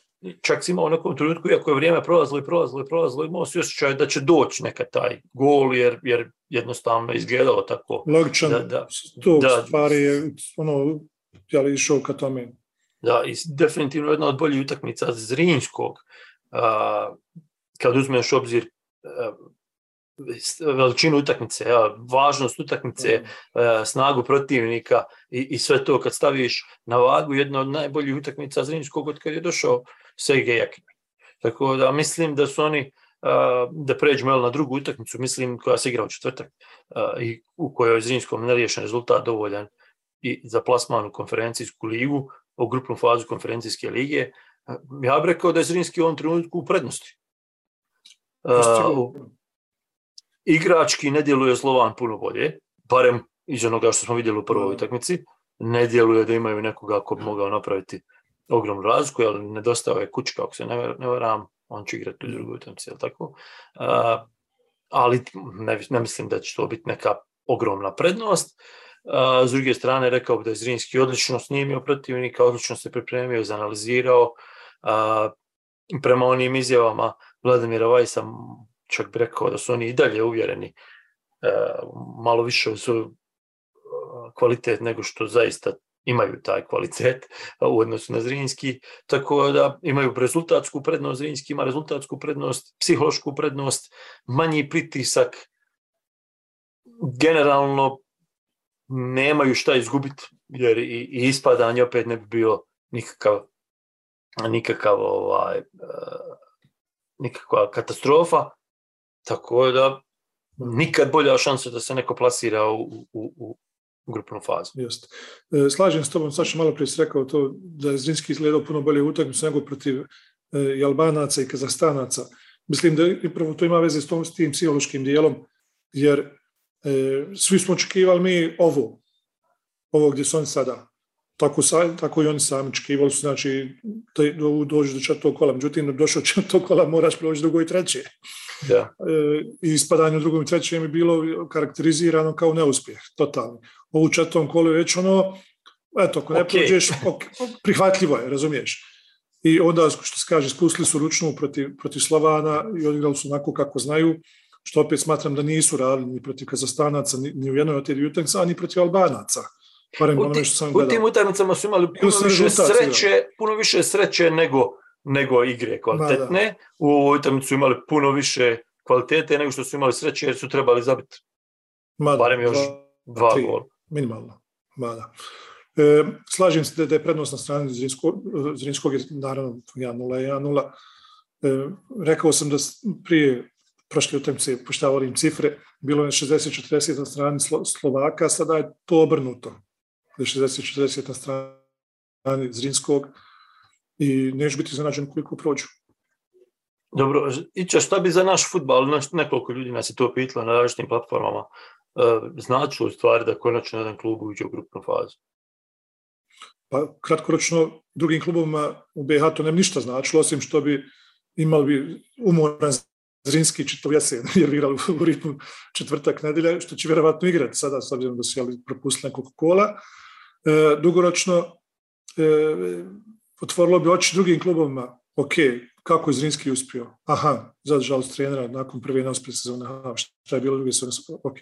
čak si imao u nekom trenutku, iako je vrijeme prolazilo i prolazilo i prolazilo, imao si osjećaj da će doći neka taj gol, jer, jer jednostavno izgledalo tako. Logičan, da, da, to da, stvari je ono, ja li išao ka tome. Da, i definitivno jedna od boljih utakmica Zrinskog, a, kad uzmeš obzir a, veličinu utakmice, ja, važnost utakmice, mm. snagu protivnika i, i sve to kad staviš na vagu, jedna od najboljih utakmica Zrinskog od kad je došao Sergej Jakin. Tako da mislim da su oni, da pređemo na drugu utakmicu, mislim koja se igra u četvrtak i u kojoj je Zrinskom neriješen rezultat dovoljan i za plasman u konferencijsku ligu, u grupnu fazu konferencijske lige, ja bih rekao da je Zrinski u ovom trenutku u prednosti. Uh, igrački ne djeluje Slovan puno bolje, barem iz onoga što smo vidjeli u prvoj utakmici. Ne djeluje da imaju nekoga ko bi mogao napraviti ogromnu razliku, ali nedostao je kućka, ako se ne, varam, on će igrati u drugoj utakmici, jel tako? Uh, ali ne, ne mislim da će to biti neka ogromna prednost. Uh, s druge strane, rekao bi da je Zrinski odlično snimio protivnika, odlično se pripremio, zanalizirao. Uh, prema onim izjavama Vladimira Vajsa čak bi rekao da su oni i dalje uvjereni e, malo više u svoj kvalitet nego što zaista imaju taj kvalitet u odnosu na Zrinski, tako da imaju rezultatsku prednost, Zrinski ima rezultatsku prednost, psihološku prednost, manji pritisak, generalno nemaju šta izgubiti, jer i, i ispadanje opet ne bi bio nikakav, nikakav ovaj, nikakva katastrofa, Tako da nikad bolja šansa da se neko plasira u, u, u grupnu fazu. Just. E, slažem s tobom, Saša malo prije rekao to da je Zrinski izgledao puno bolje utakmicu nego protiv e, i Albanaca i Kazahstanaca. Mislim da prvo to ima veze s, tom, s tim psihološkim dijelom, jer e, svi smo očekivali mi ovo, ovo gdje su oni sada. Tako, sa, tako i oni sami očekivali su, znači, dođu do četvrtog kola. Međutim, došao četvrtog kola, moraš proći drugo i treće. Da. E, I ispadanje u drugom i trećem je bilo karakterizirano kao neuspjeh, totalni. Ovu četvrtom kolu je već ono, eto, ako ne okay. prođeš, prihvatljivo je, razumiješ. I onda, što se kaže, spustili su ručnu protiv, protiv Slovana i odigrali su onako kako znaju, što opet smatram da nisu radili ni protiv Kazastanaca, ni, ni u jednoj od te dvije utakmice, a ni protiv Albanaca. Barem u, ti, što sam u tim utakmicama su imali puno više sreće, puno više sreće nego nego igre kvalitetne. Da, da. U ovoj utakmici su imali puno više kvalitete nego što su imali sreće jer su trebali zabiti barem još dva, dva gola. Minimalno. Mada. E, slažem se da je prednost na strani Zrinskog, Zrinskog je naravno 1-0 1-0. E, rekao sam da prije prošle utakmice, pošto volim cifre, bilo je 60-40 na strani Slovaka, sada je to obrnuto. Da je 60-40 na strani Zrinskog, i neće biti iznenađen koliko prođu. Dobro, Ića, šta bi za naš futbal, nekoliko ljudi nas je to pitalo na različitim platformama, znači u stvari da konačno jedan klub uđe u grupnu fazu? Pa kratkoročno drugim klubovima u BiH to nem ništa značilo, osim što bi imali bi umoran Zrinski čitav jesen, jer igrali u ritmu četvrtak nedelja, što će vjerovatno igrati sada, s obzirom da su jeli, propustili nekog kola. E, dugoročno e, otvorilo bi oči drugim klubovima, ok, kako je Zrinski uspio? Aha, zadržao trenera nakon prve neuspje sezone, aha, šta je bilo druge sezone, ok.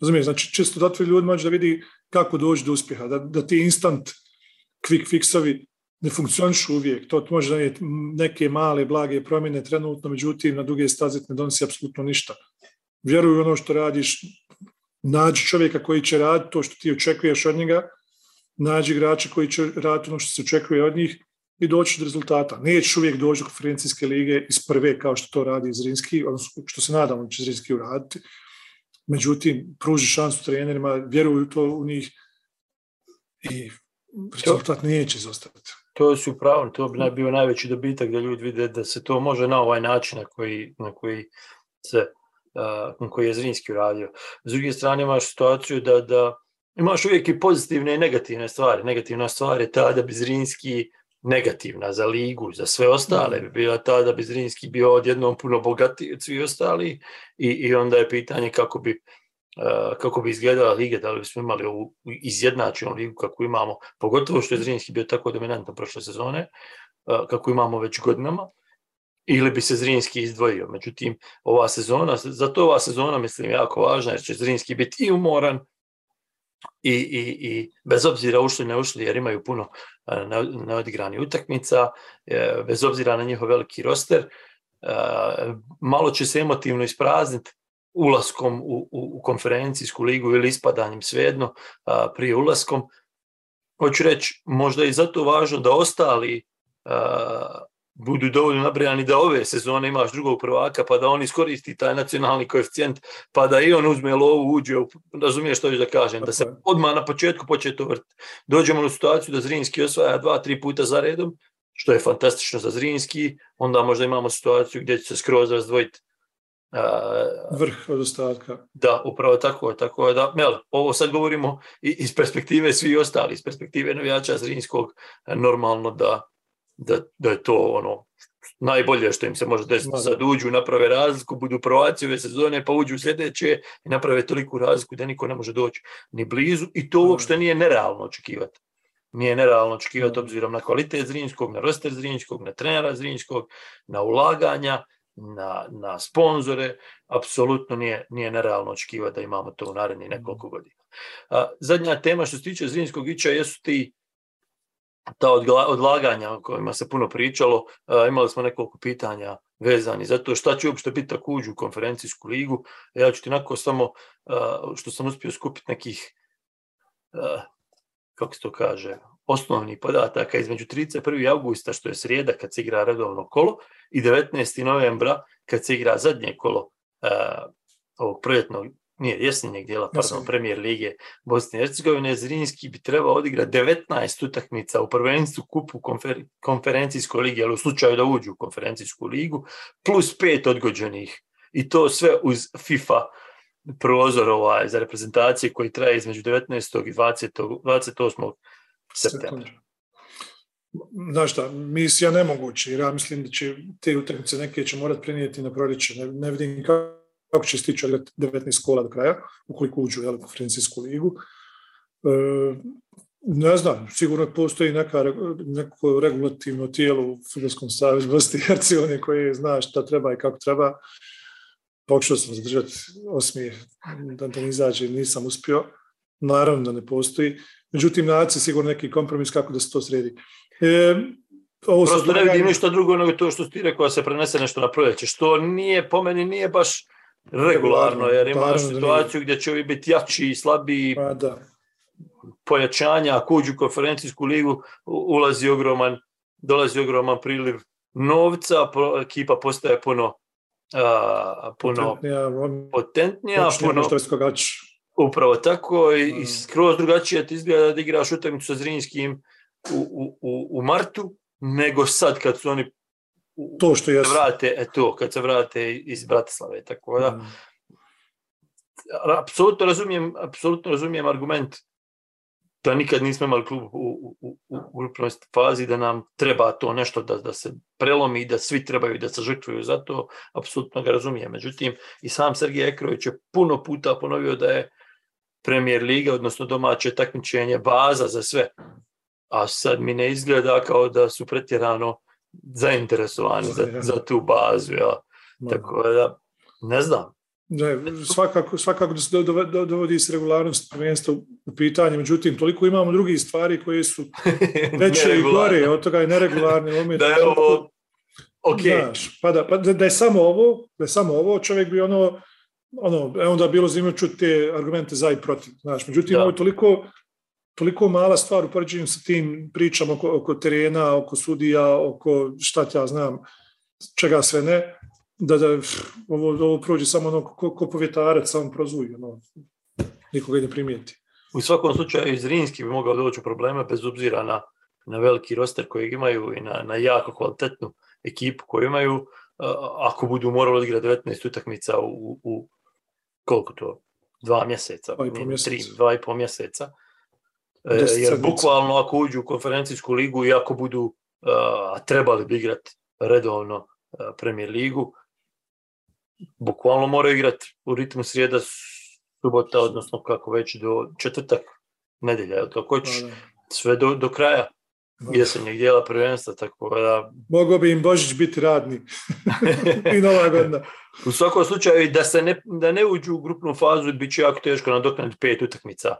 Razumiješ, znači čisto da otvori ljudima da vidi kako doći do uspjeha, da, da ti instant quick fixovi ne funkcionišu uvijek. To može donijeti neke male, blage promjene trenutno, međutim, na duge staze ne donosi apsolutno ništa. Vjeruj ono što radiš, nađi čovjeka koji će raditi to što ti očekuješ od njega, nađi igrača koji će raditi ono što se očekuje od njih i doći do rezultata. Nećeš uvijek doći do konferencijske lige iz prve kao što to radi Zrinski, odnosno što se nadamo da će Zrinski uraditi. Međutim, pruži šansu trenerima, vjeruju to u njih i rezultat neće izostati. To su pravo, to bi bio najveći dobitak da ljudi vide da se to može na ovaj način na koji, na koji se na koji je Zrinski uradio. S druge strane imaš situaciju da, da imaš uvijek i pozitivne i negativne stvari. Negativna stvar je ta da bi Zrinski negativna za ligu, za sve ostale bi bila ta da bi Zrinski bio odjednom puno bogatiji od svih ostali i, i onda je pitanje kako bi kako bi izgledala liga, da li bismo imali ovu izjednačenu ligu kako imamo, pogotovo što je Zrinski bio tako dominantan prošle sezone, kako imamo već godinama, ili bi se Zrinski izdvojio. Međutim, ova sezona, zato ova sezona mislim jako važna jer će Zrinski biti i umoran i, i, i bez obzira ušli ne ušli jer imaju puno neodigrani utakmica, e, bez obzira na njihov veliki roster, malo će se emotivno isprazniti ulaskom u, u, konferencijsku ligu ili ispadanjem svejedno prije ulaskom. Hoću reći, možda je zato važno da ostali budu dovoljno nabrijani da ove sezone imaš drugog prvaka pa da on iskoristi taj nacionalni koeficijent pa da i on uzme lovu, uđe, u, razumiješ što ću da kažem, da se odmah na početku počne to vrti. Dođemo u situaciju da Zrinski osvaja dva, tri puta za redom, što je fantastično za Zrinski, onda možda imamo situaciju gdje će se skroz razdvojiti vrh od ostatka. Da, upravo tako. tako da, mel, ovo sad govorimo iz perspektive svi ostali, iz perspektive navijača Zrinskog, normalno da, da, da je to ono najbolje što im se može desiti. Sad uđu, naprave razliku, budu prvaci ove sezone, pa uđu u sljedeće i naprave toliku razliku da niko ne može doći ni blizu i to uopšte nije nerealno očekivati. Nije nerealno očekivati obzirom na kvalitet Zrinskog, na roster Zrinskog, na trenera Zrinskog, na ulaganja, na, na sponzore, apsolutno nije, nije nerealno očekivati da imamo to u narednih nekoliko godina. A, zadnja tema što se tiče Zrinskog ića jesu ti ta odlaganja o kojima se puno pričalo. imali smo nekoliko pitanja vezani za to šta će uopšte biti ako uđu u konferencijsku ligu. Ja ću ti nakon samo, što sam uspio skupiti nekih, kako se to kaže, osnovnih podataka između 31. augusta, što je srijeda kad se igra redovno kolo, i 19. novembra kad se igra zadnje kolo ovog proljetnog, nije jesnjenjeg dijela, pardon, premijer lige Bosne i Hercegovine, Zrinski bi trebao odigrati 19 utakmica u prvenstvu kupu konfer, konferencijskoj ligi, ali u slučaju da uđu u konferencijsku ligu, plus pet odgođenih. I to sve uz FIFA prozor ovaj, za reprezentacije koji traje između 19. i 20. 28 septembra. Znaš šta, misija nemoguća, jer ja mislim da će te utakmice neke će morati prenijeti na proljeće. Ne, ne vidim kako će stići 19 kola do kraja, ukoliko uđu u konferencijsku ligu. E, ne znam, sigurno postoji neka, neko regulativno tijelo u Futbolskom savezu Bosne i Hercegovine koje zna šta treba i kako treba. Pokušao sam zadržati osmije da, da ne izađe, nisam uspio. Naravno da ne postoji. Međutim, naći sigurno neki kompromis kako da se to sredi. E, ovo Prosto ne vidim ništa drugo nego to što ti rekao da se prenese nešto na proljeće, što nije, po meni nije baš regularno, jer imaš situaciju gdje će ovi biti jači i slabiji, pa, da. pojačanja, ako uđu u konferencijsku ligu, ulazi ogroman, dolazi ogroman priliv novca, ekipa postaje puno a, puno potentnija, potentnija puno, Upravo tako i, i skroz drugačije ti izgleda da igraš utakmicu sa Zrinskim u, u, u, martu, nego sad kad su oni to što je vrate, e to, kad se vrate iz Bratislave, tako da mm. apsolutno razumijem, apsolutno razumijem argument da nikad nismo imali klub u, u, u, u fazi, da nam treba to nešto da, da se prelomi, da svi trebaju da se žrtvuju za to, apsolutno ga razumijem. Međutim, i sam Sergij Ekrović je puno puta ponovio da je premijer liga, odnosno domaće takmičenje, baza za sve. A sad mi ne izgleda kao da su pretjerano zainteresovani za, za tu bazu. Ja. Tako da, ne znam. Ne, svakako, svakako da se dovodi se regularnost prvenstva u pitanje, međutim, toliko imamo drugih stvari koje su veće i gore, od toga je neregularni moment. da je ovo ok. Znaš, pa da, pa da, je samo ovo, da je samo ovo, čovjek bi ono, ono, e, onda bilo zanimljivo čuti te argumente za i protiv. Znaš, međutim, ovo je toliko, toliko mala stvar u poređenju sa tim pričama oko, oko terena, oko sudija, oko šta ja znam, čega sve ne, da, da ovo, ovo prođe samo ono ko, ko povjetarac, samo prozuje, ono, nikoga ne primijeti. U svakom slučaju iz Rinski bi mogao doći u probleme bez obzira na, na veliki roster kojeg imaju i na, na jako kvalitetnu ekipu koju imaju, ako budu morali odigrati 19 utakmica u, u koliko to, dva mjeseca, dva i pol mjeseca. Tri, dva i pol mjeseca. E, jer bukvalno ako uđu u konferencijsku ligu i ako budu, a trebali bi igrati redovno Premier ligu, bukvalno moraju igrati u ritmu srijeda, subota, odnosno kako već do četvrtak, nedelja, je to ko sve do, do kraja. Jesenjeg dijela prvenstva, tako da... Mogao bi im Božić biti radni i nova godina. u svakom slučaju, da, se ne, da ne uđu u grupnu fazu, bit će jako teško nadoknaditi pet utakmica.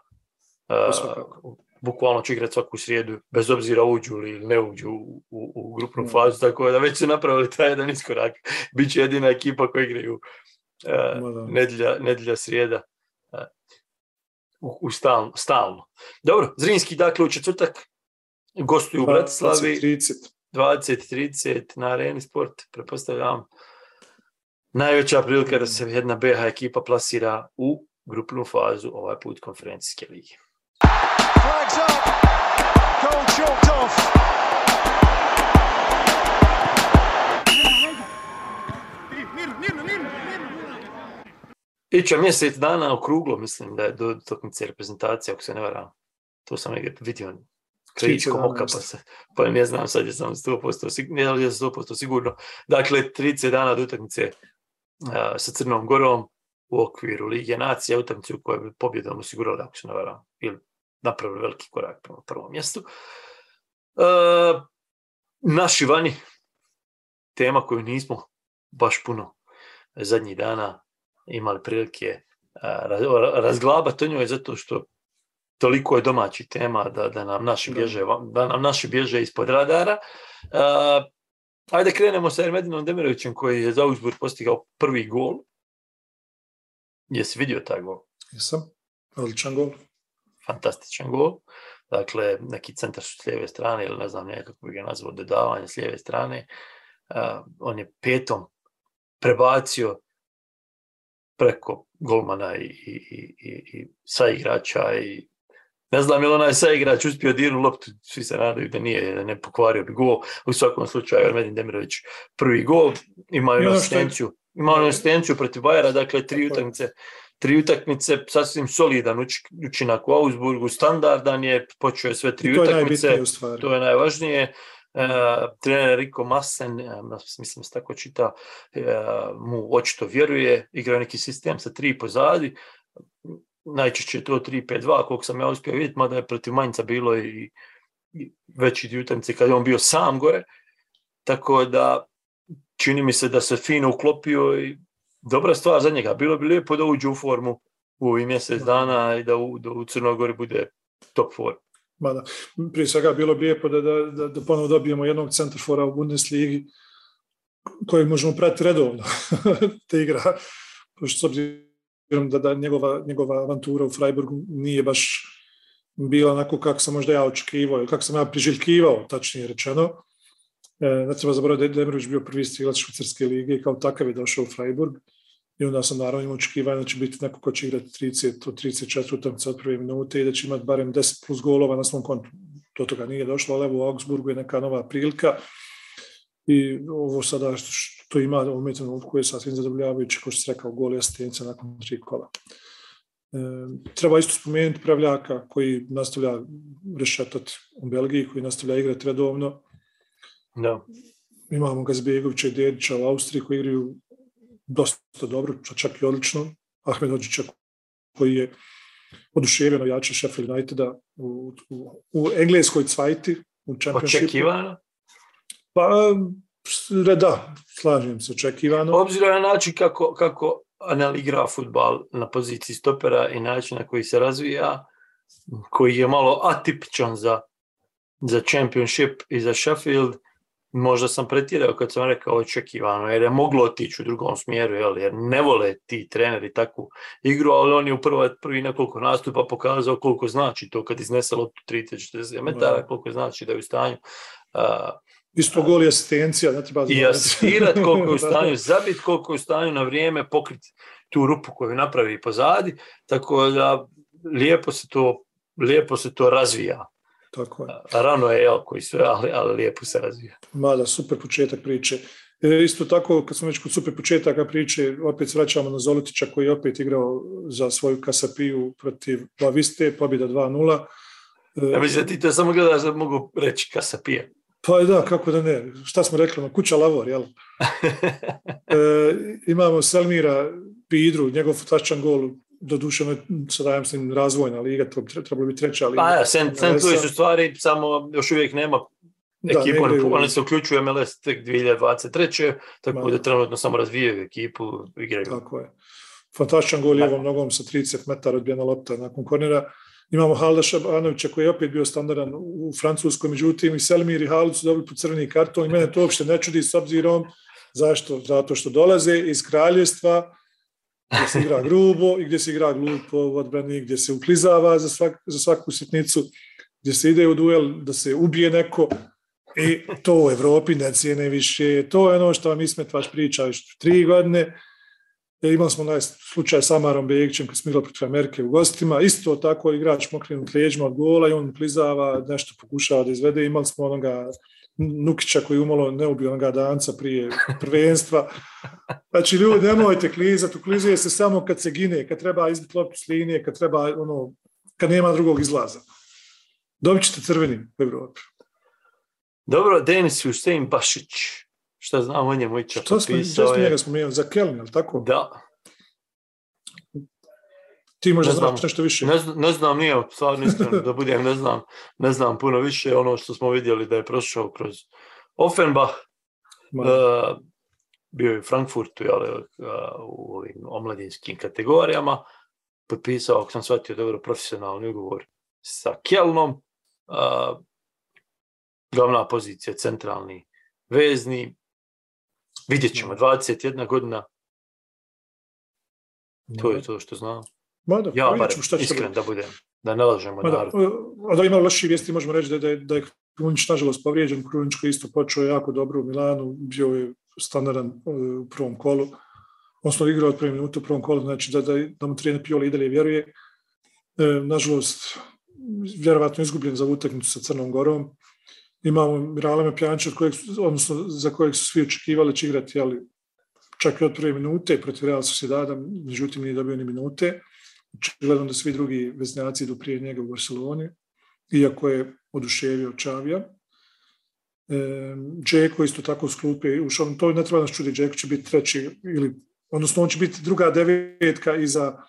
Uh, bukvalno će igrati svaku srijedu, bez obzira uđu ili ne uđu u, u, u grupnu no. fazu, tako da već su napravili taj jedan iskorak. Biće jedina ekipa koja igraju uh, nedjelja, nedjelja srijeda uh, u, u stalno, stalno. Dobro, Zrinski dakle u četvrtak gostuju u Bratislavi 20-30 na Areni Sport, prepostavljam. Najveća prilika da se jedna BH ekipa plasira u grupnu fazu ovaj put konferencijske lige. Flags up. Goal chalked off. Iće mjesec dana okruglo, mislim da je do toknice reprezentacije, ako se ne varam. To sam negdje vidio krajičkom oka, pa, se, pa ne znam sad je sam 100%, sigurno, ne 100% sigurno. Dakle, 30 dana do utakmice uh, sa Crnom Gorom u okviru Lige nacija, utakmicu koja bi pobjedom osigurala, ako se ne varam, ili napravili veliki korak prema prvom mjestu. E, naši vani, tema koju nismo baš puno zadnjih dana imali prilike e, razglabati o njoj zato što toliko je domaći tema da, da, nam naši bježe, da nam naši bježe ispod radara. Uh, ajde krenemo sa Ermedinom Demirovićem koji je za Augsburg postigao prvi gol. Jesi vidio taj gol? Jesam, odličan gol fantastičan gol. Dakle, neki centar s lijeve strane ili ne znam nekako bi ga nazvao dodavanje s lijeve strane. Uh, on je petom prebacio preko golmana i, i, i, i saigrača i ne znam je li onaj saigrač uspio dirnu loptu, svi se nadaju da nije, da ne pokvario bi gol. U svakom slučaju, Ermedin Demirović prvi gol, imaju asistenciju, imaju asistenciju protiv Bajara, dakle tri utakmice tri utakmice, sasvim solidan učinak u Augsburgu, standardan je, počeo je sve tri to utakmice, je to je najvažnije. Uh, trener Riko Massen, ja, mislim se tako čita, uh, mu očito vjeruje, igra neki sistem sa tri pozadi, najčešće je to 3-5-2, koliko sam ja uspio vidjeti, mada je protiv Manjca bilo i, i veći utakmice kad je on bio sam gore, tako da čini mi se da se fino uklopio i dobra stvar za njega. Bilo bi lijepo da uđe u formu u ovih mjesec dana i da u, da u Crnogori bude top form. Ma da. Prije svega bilo bi lijepo da, da, da, da ponovo dobijemo jednog centrafora u Bundesligi kojeg možemo pratiti redovno te igra. Pošto s obzirom da, da njegova, njegova avantura u Freiburgu nije baš bila onako kako sam možda ja očekivao, kako sam ja priželjkivao, tačnije rečeno. E, ne treba zaboraviti da je Demrović bio prvi strilac Švicarske lige i kao takav je došao u Freiburg. I onda sam naravno imao očekivanje da će biti neko ko će igrati 30 od 34 utakmice od prve minute i da će imati barem 10 plus golova na svom kontu. Do toga nije došlo, ali u Augsburgu je neka nova prilika. I ovo sada što ima u metu koje je sasvim zadovoljavajuće, kao što se rekao, gol i asistencija nakon tri kola. treba isto spomenuti Pravljaka koji nastavlja rešetati u Belgiji, koji nastavlja igrati redovno. Da. Imamo Gazbegovića i Dedića u Austriji koji igraju dosta dobro, čak i odlično. Ahmed Ođića koji je oduševljeno jače Sheffield Uniteda u, u, u engleskoj cvajti, u čempionšipu. Očekivano? Pa, da, slažem se, očekivano. Obzirom na način kako, kako Anel igra futbal na poziciji stopera i način na koji se razvija, koji je malo atipičan za, za championship i za Sheffield, možda sam pretirao kad sam rekao očekivano, jer je moglo otići u drugom smjeru, jel, jer ne vole ti treneri takvu igru, ali on je u prvo, prvi nekoliko nastupa pokazao koliko znači to kad iznese loptu 30-40 metara, koliko znači da je u stanju uh, Isto gol i asistencija, ne treba I asistirati koliko je u stanju zabiti, koliko je u stanju na vrijeme pokriti tu rupu koju napravi pozadi, tako da lijepo se to, lijepo se to razvija. Tako je. Rano je, jel, koji sve, ali, ali lijepo se razvija. Mada, super početak priče. E, isto tako, kad smo već kod super početaka priče, opet se vraćamo na Zolotića koji je opet igrao za svoju kasapiju protiv Baviste, pobjeda 2-0. E, ja mislim da ti to samo gledaš da mogu reći kasapija. Pa da, kako da ne. Šta smo rekli, no, kuća Lavor, jel? e, imamo Selmira Pidru, njegov fantastičan gol, doduše ono sada ja mislim razvojna liga, to bi trebalo biti treća liga. Pa ja, St. Louis u stvari samo još uvijek nema ekipu, da, ne oni se uključuju MLS tek 2023. Tako Ma, da trenutno samo razvijaju ekipu, igraju. Tako je. Fantastičan gol lijevom nogom sa 30 metara odbijena lopta nakon kornera. Imamo Halda Šabanovića koji je opet bio standardan u Francuskoj, međutim i Selmir i Halid su dobili po crveni karton i mene to uopšte ne čudi s obzirom zašto? Zato što dolaze iz kraljevstva gdje se igra grubo i gdje se igra glupo u odbrani, gdje se uklizava za, svak, za svaku sitnicu, gdje se ide u duel da se ubije neko i to u Evropi ne cijene više. To je ono što vam Ismet vaš priča još tri godine E, imali smo onaj slučaj sa Amarom Begićem kad smo igrali protiv Amerike u gostima. Isto tako igrač mokrenut leđima od gola i on klizava, nešto pokušava da izvede. Imali smo onoga Nukića koji umalo ne ubio onoga danca prije prvenstva. Znači, ljudi, nemojte klizati, uklizuje se samo kad se gine, kad treba izbiti loptu s linije, kad treba, ono, kad nema drugog izlaza. Dobit ćete crveni u Evropi. Dobro, Denis Hussein Bašić šta znam o njemu. Što smo, njega spomenuli? Za ali tako? Da. Ti možda ne znaš nešto više. Ne, ne znam, nije, stvarno iskreno da budem, ne znam, ne znam puno više ono što smo vidjeli da je prošao kroz Offenbach, uh, bio je u Frankfurtu, jale, uh, u ovim omladinskim kategorijama, potpisao, ako sam shvatio dobro, profesionalni ugovor sa Kelnom, uh, glavna pozicija, centralni vezni, Vidjet ćemo, 21 godina. To je to što znam. Mada, ja bar iskren da budem, da ne lažemo Mada, narod. A da ima loši vijesti, možemo reći da, da, da je Krunić nažalost povrijeđen. Krunić koji isto počeo jako dobro u Milanu, bio je standardan e, u prvom kolu. On smo igrao od prve minute u prvom kolu, znači da, da, da mu trener Pioli i dalje vjeruje. E, nažalost, vjerovatno izgubljen za utakmicu sa Crnom Gorom imamo Miralema Pjanića, kojeg, odnosno za kojeg su svi očekivali će igrati, ali čak i od prve minute protiv Real Sociedada, međutim nije dobio ni minute. Očigledno da svi drugi veznjaci idu prije njega u Barceloni, iako je oduševio Čavija. Džeko isto tako u sklupe ušao, to ne treba nas čudi, Džeko će biti treći, ili, odnosno on će biti druga devetka iza,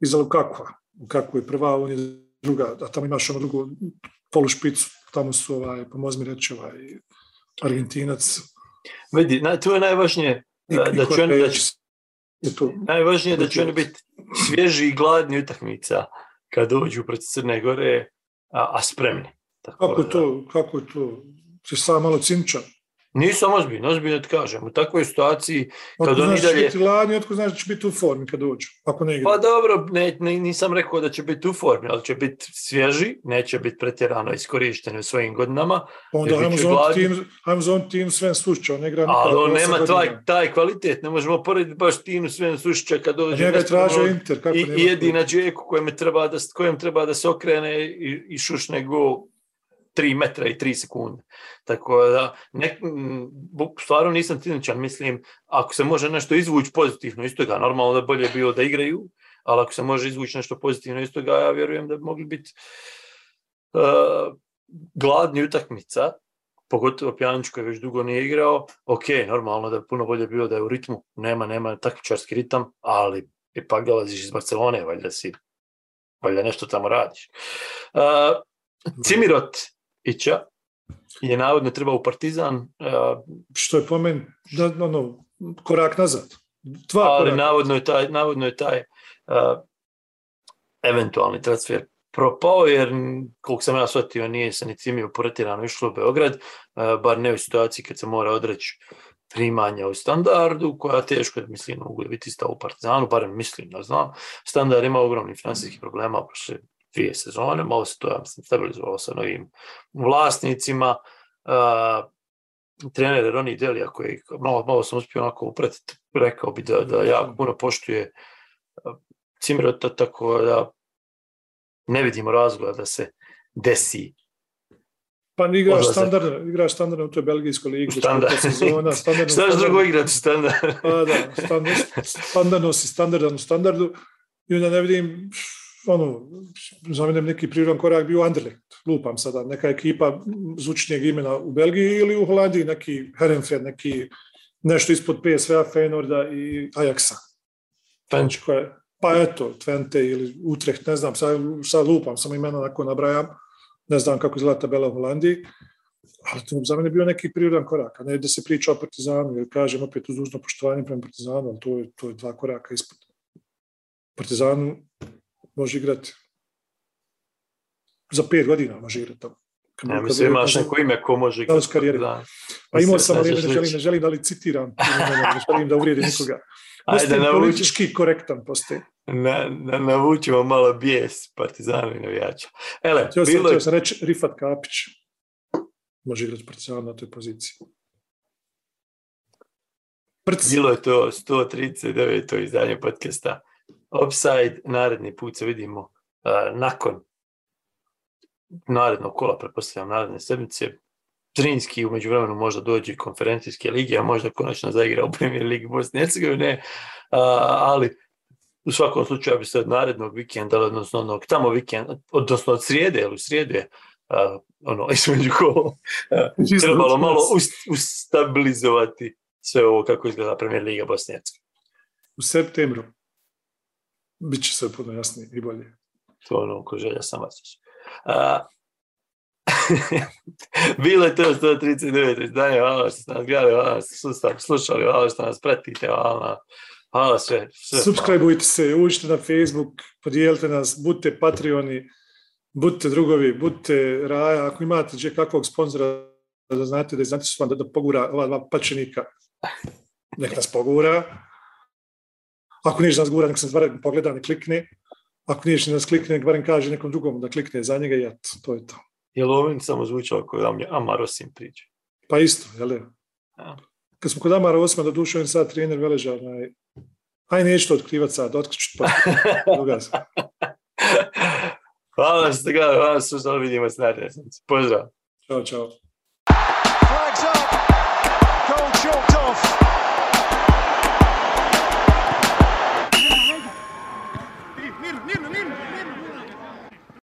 iza Lukakova. Lukaku je prva, on je druga, a tamo imaš ono drugu polušpicu tamo su, ovaj, pomozi mi reći, ovaj, Argentinac. Vidi, na, tu je najvažnije da, da će da će, tu. najvažnije da će oni biti svježi i gladni utakmica kad dođu protiv Crne Gore, a, a spremni. Tako kako, je to, kako je to? Si sam malo cinčan. Nisam ozbiljno, ozbiljno ti kažem. U takvoj situaciji, kad otko oni znači dalje... Biti ladni, otko znači da će biti u formi kad dođu, ako ne igra. Pa dobro, ne, ne, nisam rekao da će biti u formi, ali će biti svježi, neće biti pretjerano iskorišteni u svojim godinama. Onda ajmo za, on tim, ajmo za on tim Sven Sušća, on igra Ali on nema taj, taj kvalitet, ne možemo porediti baš tim Sven Sušća kad dođe... Njega je tražio Inter, kako I, i jedina Džeku kojem treba da, kojem treba da se okrene i, i šušne gol 3 metra i 3 sekunde. Tako da, ne, stvarno nisam ciničan, mislim, ako se može nešto izvući pozitivno iz toga, normalno da bolje bilo da igraju, ali ako se može izvući nešto pozitivno iz toga, ja vjerujem da bi mogli biti uh, gladni utakmica, pogotovo Pjanić koji već dugo nije igrao, ok, normalno da je puno bolje bilo da je u ritmu, nema, nema takmičarski ritam, ali ipak dolaziš iz Barcelone, valjda si, valjda nešto tamo radiš. Uh, Cimirot Ića je navodno trebao u Partizan. Što je po meni da, ono, korak nazad. Dva ali koraka. navodno je taj, navodno je taj uh, eventualni transfer propao, jer koliko sam ja shvatio nije se ni Cimio poretirano išlo u Beograd, uh, bar ne u situaciji kad se mora odreći primanja u standardu, koja teško, mislim, mogu biti stav u Partizanu, barem mislim da znam. Standard ima ogromnih finansijskih problema prošle dvije sezone, malo se to, ja mislim, stabilizovalo sa novim vlasnicima. Uh, trener Roni Delija, koji malo, malo sam uspio onako upratiti, rekao bi da, da jako puno poštuje Cimirota, tako da ne vidimo razloga da se desi pa igraš standardno, igraš standardno u toj belgijskoj ligi. Standard. Sezona, standardno, Šta drugo igrati standard? pa da, standard, standardno si standardan u standardu i onda ne vidim ono, za mene neki prirodan korak bio Anderlecht, lupam sada, neka ekipa zvučnijeg imena u Belgiji ili u Holandiji, neki Herenfeld, neki nešto ispod PSV-a, Feynorda i Ajaxa. Znači, koje, pa eto, Twente ili Utrecht, ne znam, sad, sad lupam, samo imena onako nabrajam, ne znam kako izgleda tabela u Holandiji, ali to za mene bio neki prirodan korak, a ne da se priča o Partizanu, jer kažem opet uz dužno poštovanje prema Partizanu, ali to je, to je dva koraka ispod. Partizanu može igrati za pet godina može igrati tamo. Ja, mislim, imaš neko ime ko može igrati. Da. Pa imao sam, ali ne želim, ne želim da li citiram, ne želim da uvrijedim nikoga. Ajde, navuči, politički korektan postoji. Na, na, navučimo malo bijes partizanu i navijača. Ele, htio bilo... sam, htio sam reći Rifat Kapić. Može igrati partizanu na toj poziciji. Prc. Bilo je to 139. izdanje podcasta Offside, naredni put se vidimo uh, nakon narednog kola, pretpostavljam, naredne sedmice. Zrinski umeđu vremenu možda dođe konferencijske lige, a možda konačno zaigra u Premier Ligi Bosne i Hercegovine, uh, ali u svakom slučaju bi se od narednog vikenda, odnosno onog tamo vikenda, odnosno od srijede, ili u srijedu je uh, ono, između kola, uh, trebalo malo ustabilizovati sve ovo kako izgleda Premier Liga Bosne i Hercegovine. U septembru bit će sve puno jasnije i bolje. To ono ko želja sam vas. Uh, Bilo je to 139 izdanje, hvala što ste nas gledali, hvala što ste slušali, hvala što nas pratite, hvala, hvala sve. sve Subscribeujte se, uđite na Facebook, podijelite nas, budite Patreoni, budite drugovi, budite Raja, ako imate gdje kakvog sponzora da znate da znate su vam da, da pogura ova dva pačenika, nek nas pogura. Ako niš nas gura, nek se barem pogleda, ne klikne. Ako niš nas klikne, nek barem kaže nekom drugom da klikne za njega i eto, to je to. Je li ovim samo zvučao koji vam je Amar Osim priča? Pa isto, jel je? Ja. Kad smo kod Amara Osima, da duše on sad trener Veleža, onaj, aj neću to otkrivat sad, otkriću pa Hvala što ste gledali, hvala što ste vidimo s naredne. Pozdrav. Ćao, čao. Flags up. Goal chalked off.